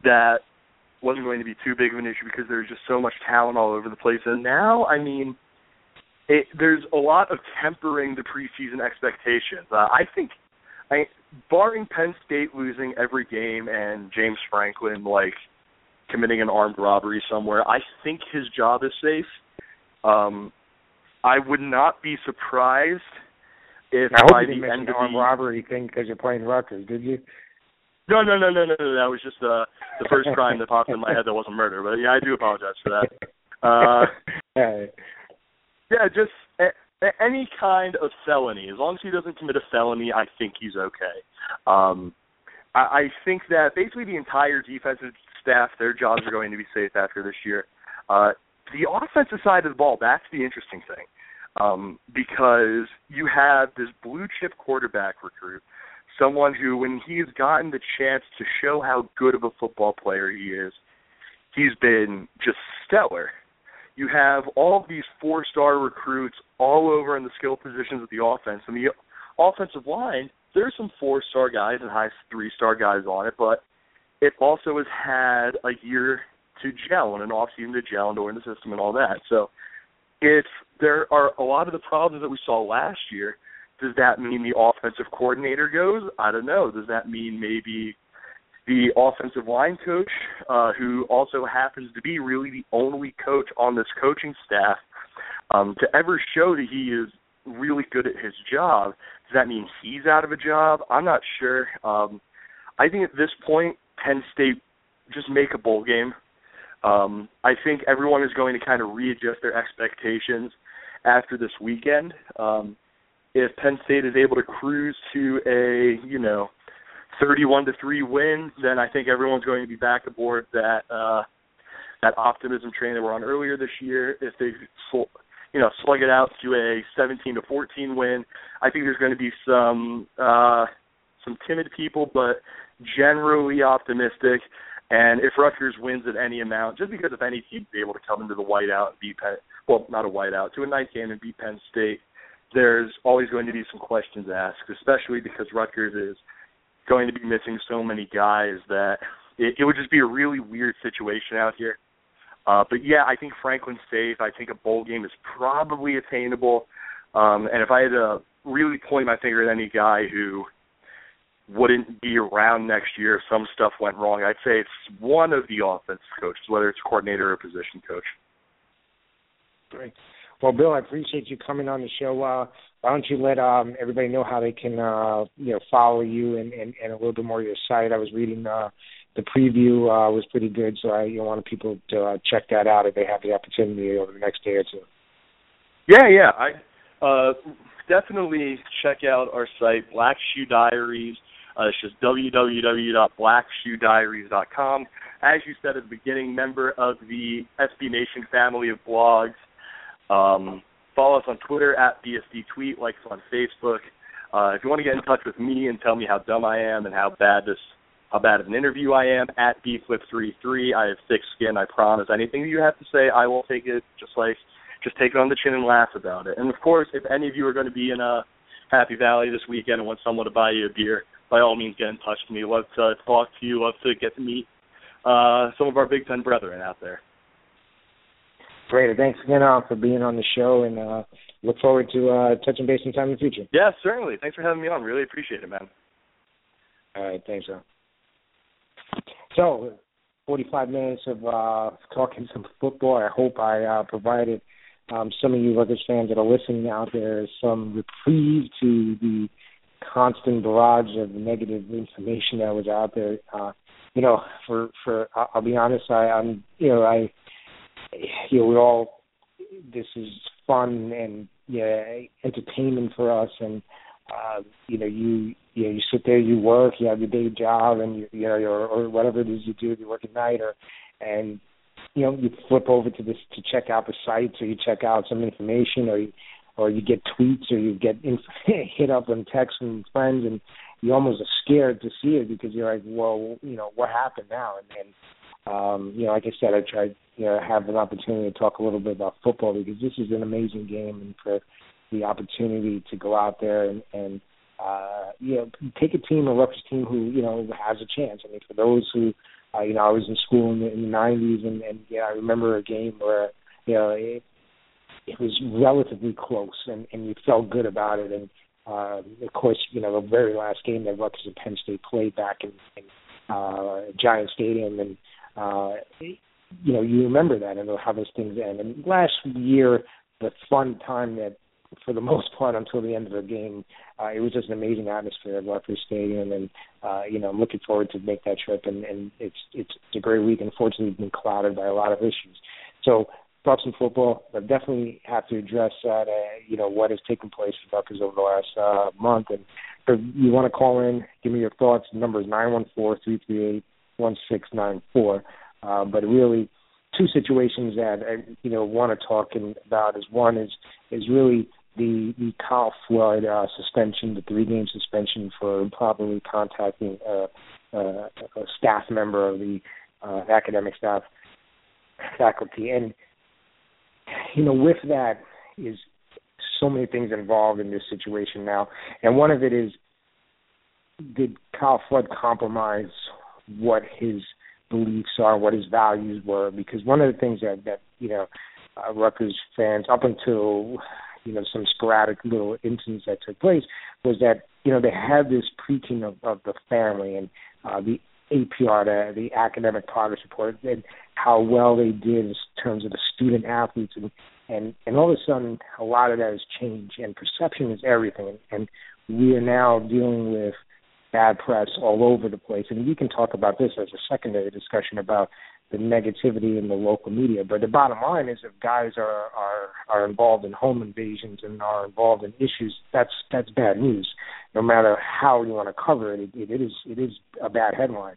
[SPEAKER 4] that wasn't going to be too big of an issue because there's just so much talent all over the place. And now, I mean, it, there's a lot of tempering the preseason expectations. Uh, I think, I, barring Penn State losing every game and James Franklin like committing an armed robbery somewhere, I think his job is safe. Um, I would not be surprised if
[SPEAKER 2] I hope
[SPEAKER 4] by
[SPEAKER 2] you
[SPEAKER 4] the
[SPEAKER 2] didn't
[SPEAKER 4] end of the
[SPEAKER 2] robbery thing because you're playing Rutgers, did you?
[SPEAKER 4] No, no, no, no, no, no. That was just uh, the first crime that popped in my head that wasn't murder. But yeah, I do apologize for that. Uh, *laughs* yeah, just a, any kind of felony. As long as he doesn't commit a felony, I think he's okay. Um, I, I think that basically the entire defensive staff, their jobs are going to be safe after this year. Uh, the offensive side of the ball, that's the interesting thing. Um, because you have this blue chip quarterback recruit someone who, when he's gotten the chance to show how good of a football player he is, he's been just stellar. You have all of these four star recruits all over in the skill positions of the offense. And the offensive line, there's some four star guys and high three star guys on it, but it also has had a year to gel and an off season to gel and learn the system and all that. So if there are a lot of the problems that we saw last year, does that mean the offensive coordinator goes? I don't know. Does that mean maybe the offensive line coach, uh, who also happens to be really the only coach on this coaching staff um, to ever show that he is really good at his job? Does that mean he's out of a job? I'm not sure. Um, I think at this point, Penn State just make a bowl game. Um, I think everyone is going to kind of readjust their expectations after this weekend. Um, if Penn State is able to cruise to a you know 31 to three win, then I think everyone's going to be back aboard that uh, that optimism train that we're on earlier this year. If they you know slug it out to a 17 to 14 win, I think there's going to be some uh, some timid people, but generally optimistic. And if Rutgers wins at any amount, just because if any team be able to come into the whiteout and beat Penn, well, not a whiteout, to a night game and beat Penn State, there's always going to be some questions asked, especially because Rutgers is going to be missing so many guys that it, it would just be a really weird situation out here. Uh, but yeah, I think Franklin's safe. I think a bowl game is probably attainable. Um, and if I had to really point my finger at any guy who wouldn't be around next year if some stuff went wrong, I'd say it's one of the offense coaches, whether it's coordinator or position coach.
[SPEAKER 2] Great. Well, Bill, I appreciate you coming on the show. Uh, why don't you let um, everybody know how they can, uh, you know, follow you and, and, and a little bit more of your site. I was reading uh, the preview uh, was pretty good, so I you know, wanted people to uh, check that out if they have the opportunity over the next day or two.
[SPEAKER 4] Yeah, yeah, I uh, definitely check out our site, Black Shoe Diaries. Uh, it's just www.blackshoediaries.com. As you said at the beginning, member of the SB Nation family of blogs. Um, follow us on Twitter at BSD Tweet, like us on Facebook. Uh, if you want to get in touch with me and tell me how dumb I am and how bad this how bad of an interview I am at bflip33. I have thick skin, I promise. Anything you have to say, I will take it just like just take it on the chin and laugh about it. And of course, if any of you are going to be in a uh, Happy Valley this weekend and want someone to buy you a beer, by all means get in touch with me. Love to talk to you. Love to get to meet uh, some of our Big Ten brethren out there.
[SPEAKER 2] Great. Thanks again uh, for being on the show, and uh, look forward to uh, touching base sometime in the future.
[SPEAKER 4] Yeah, certainly. Thanks for having me on. Really appreciate it, man.
[SPEAKER 2] All right. Thanks, sir. So, 45 minutes of uh, talking some football. I hope I uh, provided um, some of you Rutgers fans that are listening out there some reprieve to the constant barrage of negative information that was out there. Uh, you know, for for I'll be honest, I, I'm you know I you know we all this is fun and yeah entertainment for us and uh, you know you you know, you sit there, you work, you have your day job, and you, you know, or, or whatever it is you do, you work at night, or and you know, you flip over to this to check out the sites, or you check out some information, or you, or you get tweets, or you get inf- *laughs* hit up on text from friends, and you almost are scared to see it because you're like, well, you know, what happened now? And then, um, you know, like I said, I tried, you know, have an opportunity to talk a little bit about football because this is an amazing game, and for the opportunity to go out there and, and uh, you know, take a team, a Rutgers team who you know has a chance. I mean, for those who, uh, you know, I was in school in the, in the '90s, and and yeah, I remember a game where you know it it was relatively close, and and you felt good about it. And uh, of course, you know, the very last game that Rutgers and Penn State played back in, in uh, Giant Stadium, and uh, you know, you remember that and how those things end. And last year, the fun time that for the *laughs* most part until the end of the game. Uh, it was just an amazing atmosphere at Rutgers Stadium, and uh, you know I'm looking forward to make that trip. And, and it's it's it's a great week. Unfortunately, it's been clouded by a lot of issues. So thoughts on football, I definitely have to address that. Uh, you know what has taken place with Rutgers over the last uh, month, and if you want to call in, give me your thoughts. The number is nine one four three three eight one six nine four. Uh, but really, two situations that I, you know want to talk about is one is is really the the Kyle Flood uh, suspension, the three game suspension for improperly contacting a, a, a staff member of the uh, academic staff faculty, and you know with that is so many things involved in this situation now, and one of it is did Kyle Flood compromise what his beliefs are, what his values were? Because one of the things that that you know uh, Rutgers fans up until you know some sporadic little incidents that took place was that you know they had this preaching of, of the family and uh, the APR, the, the academic progress report, and how well they did in terms of the student athletes, and and and all of a sudden a lot of that has changed, and perception is everything, and we are now dealing with bad press all over the place, and we can talk about this as a secondary discussion about the negativity in the local media. But the bottom line is, if guys are are are involved in home invasions and are involved in issues, that's that's bad news. No matter how you want to cover it, it, it is it is a bad headline.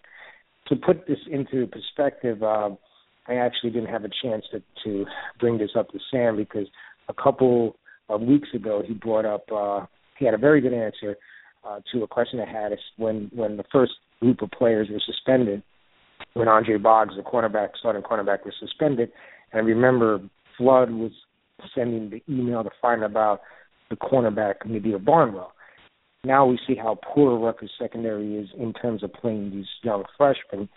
[SPEAKER 2] To put this into perspective, uh, I actually didn't have a chance to to bring this up to Sam because a couple of weeks ago he brought up uh, he had a very good answer uh, to a question I had when when the first group of players were suspended when Andre Boggs, the cornerback, starting cornerback, was suspended. And I remember Flood was sending the email to find about the cornerback Nadir Barnwell. Now we see how poor Rutgers secondary is in terms of playing these young freshmen.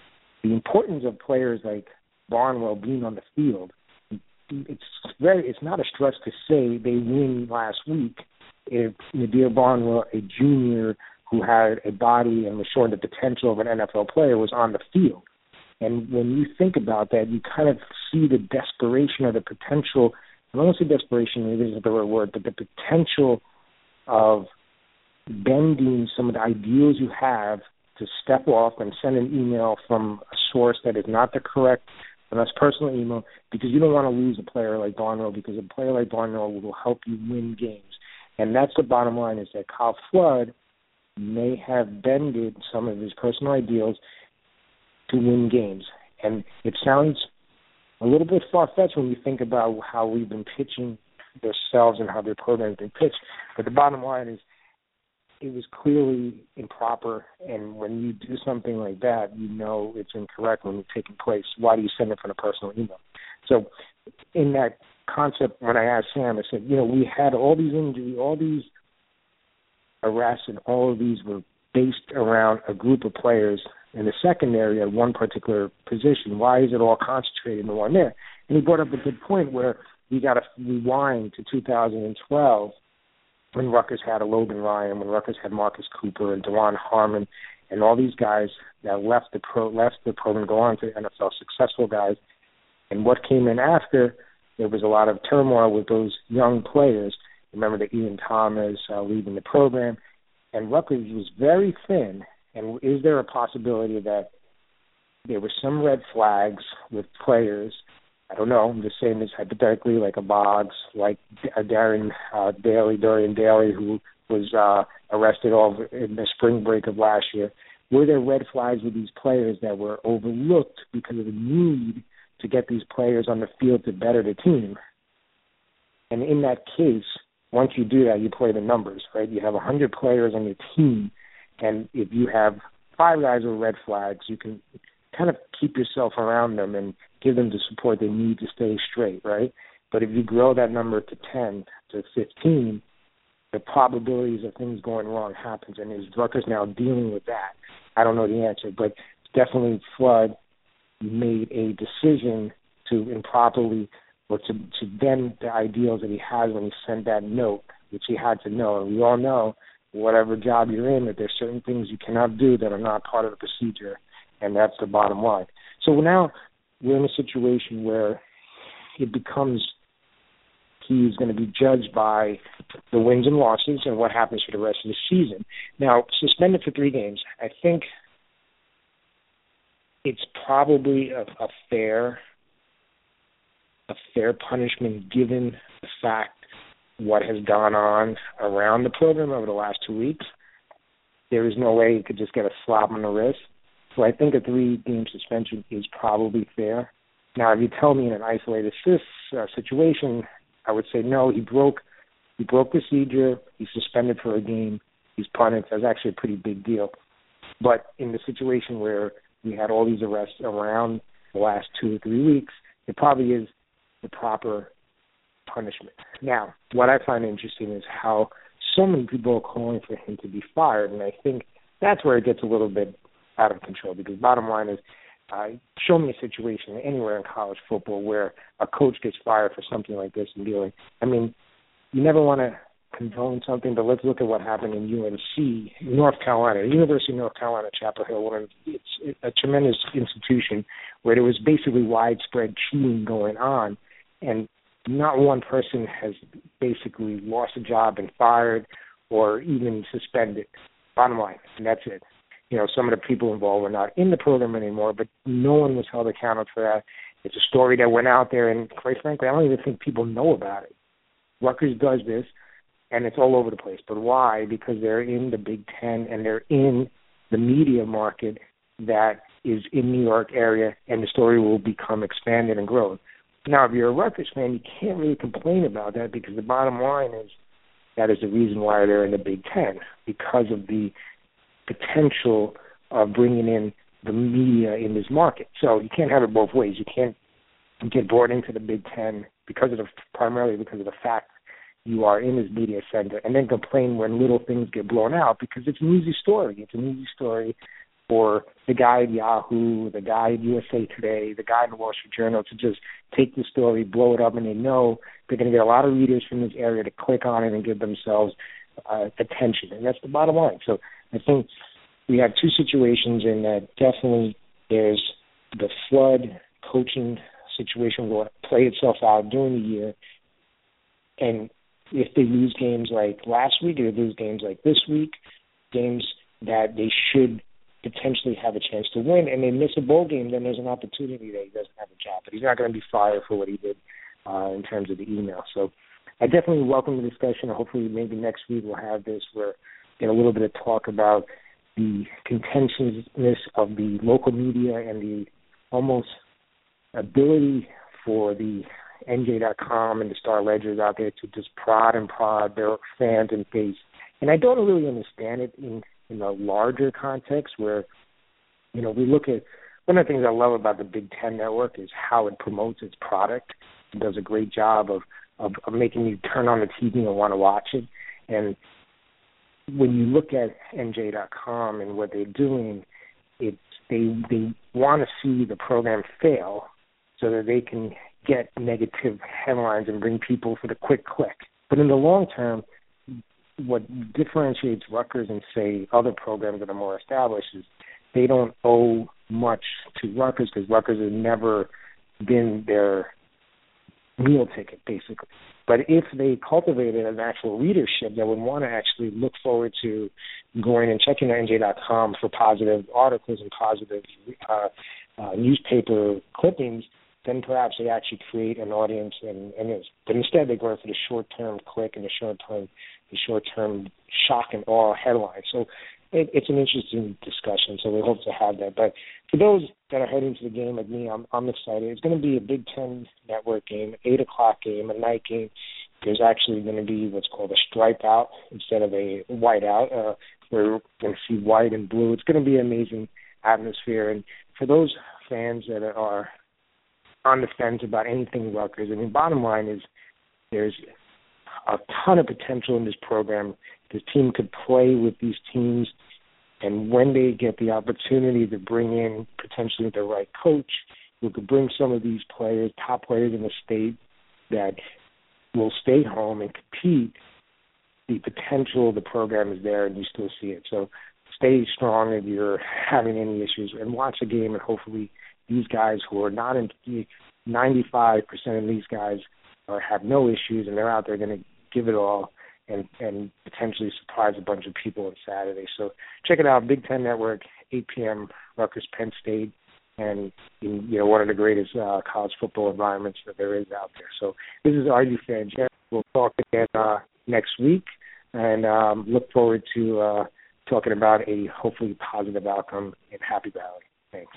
[SPEAKER 2] The importance of players like Barnwell being on the field. It's very. It's not a stretch to say they win last week if Nadir Barnwell, a junior who had a body and was showing the potential of an NFL player, was on the field. And when you think about that, you kind of see the desperation or the potential. I don't want to say desperation, maybe isn't the right word, but the potential of bending some of the ideals you have to step off and send an email from a source that is not the correct and that's personal email because you don't want to lose a player like Barnwell because a player like Barnwell will help you win games. And that's the bottom line is that Kyle Flood may have bended some of his personal ideals to win games. And it sounds a little bit far fetched when you think about how we've been pitching themselves and how their program's been pitched. But the bottom line is it was clearly improper and when you do something like that you know it's incorrect when it's taking place. Why do you send it from a personal email? So in that concept when I asked Sam, I said, you know, we had all these injuries, all these arrests and all of these were based around a group of players in the secondary at one particular position. Why is it all concentrated in the one there? And he brought up a good point where we got to rewind to 2012 when Rutgers had a Logan Ryan, when Rutgers had Marcus Cooper and Duron Harmon, and all these guys that left the pro left the program, go on to NFL, successful guys. And what came in after, there was a lot of turmoil with those young players. Remember the Ian Thomas uh, leaving the program, and Rutgers was very thin and is there a possibility that there were some red flags with players? I don't know. Just saying this hypothetically, like a Boggs, like a Darren uh, Daly, Dorian Daly, who was uh, arrested all in the spring break of last year. Were there red flags with these players that were overlooked because of the need to get these players on the field to better the team? And in that case, once you do that, you play the numbers, right? You have 100 players on your team and if you have five guys with red flags, you can kind of keep yourself around them and give them the support they need to stay straight, right? But if you grow that number to 10 to 15, the probabilities of things going wrong happens. And is Rutgers now dealing with that? I don't know the answer, but definitely Flood made a decision to improperly or to, to bend the ideals that he has when he sent that note, which he had to know. And we all know whatever job you're in that there's certain things you cannot do that are not part of the procedure, and that's the bottom line. So now we're in a situation where it becomes he's going to be judged by the wins and losses and what happens for the rest of the season. Now, suspended for three games, I think it's probably a, a fair a fair punishment given the fact what has gone on around the program over the last two weeks. There is no way you could just get a slap on the wrist. So I think a three-game suspension is probably fair. Now, if you tell me in an isolated uh, situation, I would say no. He broke he broke procedure. He's suspended for a game. He's punished. That's actually a pretty big deal. But in the situation where we had all these arrests around the last two or three weeks, it probably is the proper punishment. Now, what I find interesting is how so many people are calling for him to be fired, and I think that's where it gets a little bit out of control. Because bottom line is, uh, show me a situation anywhere in college football where a coach gets fired for something like this and dealing. I mean, you never want to condone something, but let's look at what happened in UNC, North Carolina, University of North Carolina, Chapel Hill. One it's a tremendous institution where there was basically widespread cheating going on, and not one person has basically lost a job and fired or even suspended. Bottom line, and that's it. you know, some of the people involved were not in the program anymore, but no one was held accountable for that. It's a story that went out there, and quite frankly, I don't even think people know about it. Rutgers does this, and it's all over the place. But why? Because they're in the Big Ten and they're in the media market that is in New York area, and the story will become expanded and grown. Now, if you're a Rutgers fan, you can't really complain about that because the bottom line is that is the reason why they're in the Big Ten because of the potential of bringing in the media in this market. So you can't have it both ways. You can't get brought into the Big Ten because of the primarily because of the fact you are in this media center, and then complain when little things get blown out because it's an easy story. It's an easy story for the guy at Yahoo, the guy at USA Today, the guy in the Wall Street Journal to just take the story, blow it up, and they know they're going to get a lot of readers from this area to click on it and give themselves uh, attention, and that's the bottom line. So I think we have two situations in that definitely there's the flood coaching situation will play itself out during the year, and if they lose games like last week, or lose games like this week, games that they should potentially have a chance to win, and they miss a bowl game, then there's an opportunity that he doesn't have a job. But he's not going to be fired for what he did uh, in terms of the email. So I definitely welcome the discussion. Hopefully, maybe next week we'll have this where get a little bit of talk about the contentiousness of the local media and the almost ability for the NJ.com and the Star Ledgers out there to just prod and prod their fans and face. And I don't really understand it in in the larger context where, you know, we look at one of the things I love about the Big Ten network is how it promotes its product. It does a great job of, of, of making you turn on the TV and want to watch it. And when you look at NJ.com and what they're doing, it's they they want to see the program fail so that they can get negative headlines and bring people for the quick click. But in the long term, what differentiates Rutgers and say other programs that are more established is they don't owe much to Rutgers because Rutgers has never been their meal ticket, basically. But if they cultivated an actual readership that would want to actually look forward to going and checking NJ.com for positive articles and positive uh, uh, newspaper clippings, then perhaps they actually create an audience and, and. But instead, they go for the short-term click and the short-term the short-term shock and awe headline. So it, it's an interesting discussion. So we hope to have that. But for those that are heading to the game like me, I'm I'm excited. It's going to be a Big Ten Network game, eight o'clock game, a night game. There's actually going to be what's called a stripe out instead of a white out. Uh, we're going to see white and blue. It's going to be an amazing atmosphere. And for those fans that are on the fence about anything Rutgers, I mean, bottom line is there's a ton of potential in this program. The team could play with these teams, and when they get the opportunity to bring in potentially the right coach, who could bring some of these players, top players in the state, that will stay home and compete. The potential of the program is there, and you still see it. So stay strong if you're having any issues, and watch the game, and hopefully these guys who are not in 95% of these guys or have no issues, and they're out there going to give it all and and potentially surprise a bunch of people on Saturday. So check it out, Big Ten Network, 8 p.m. Rutgers, Penn State, and you know one of the greatest uh, college football environments that there is out there. So this is RU Fan Jeff. We'll talk again uh, next week, and um, look forward to uh, talking about a hopefully positive outcome in Happy Valley. Thanks.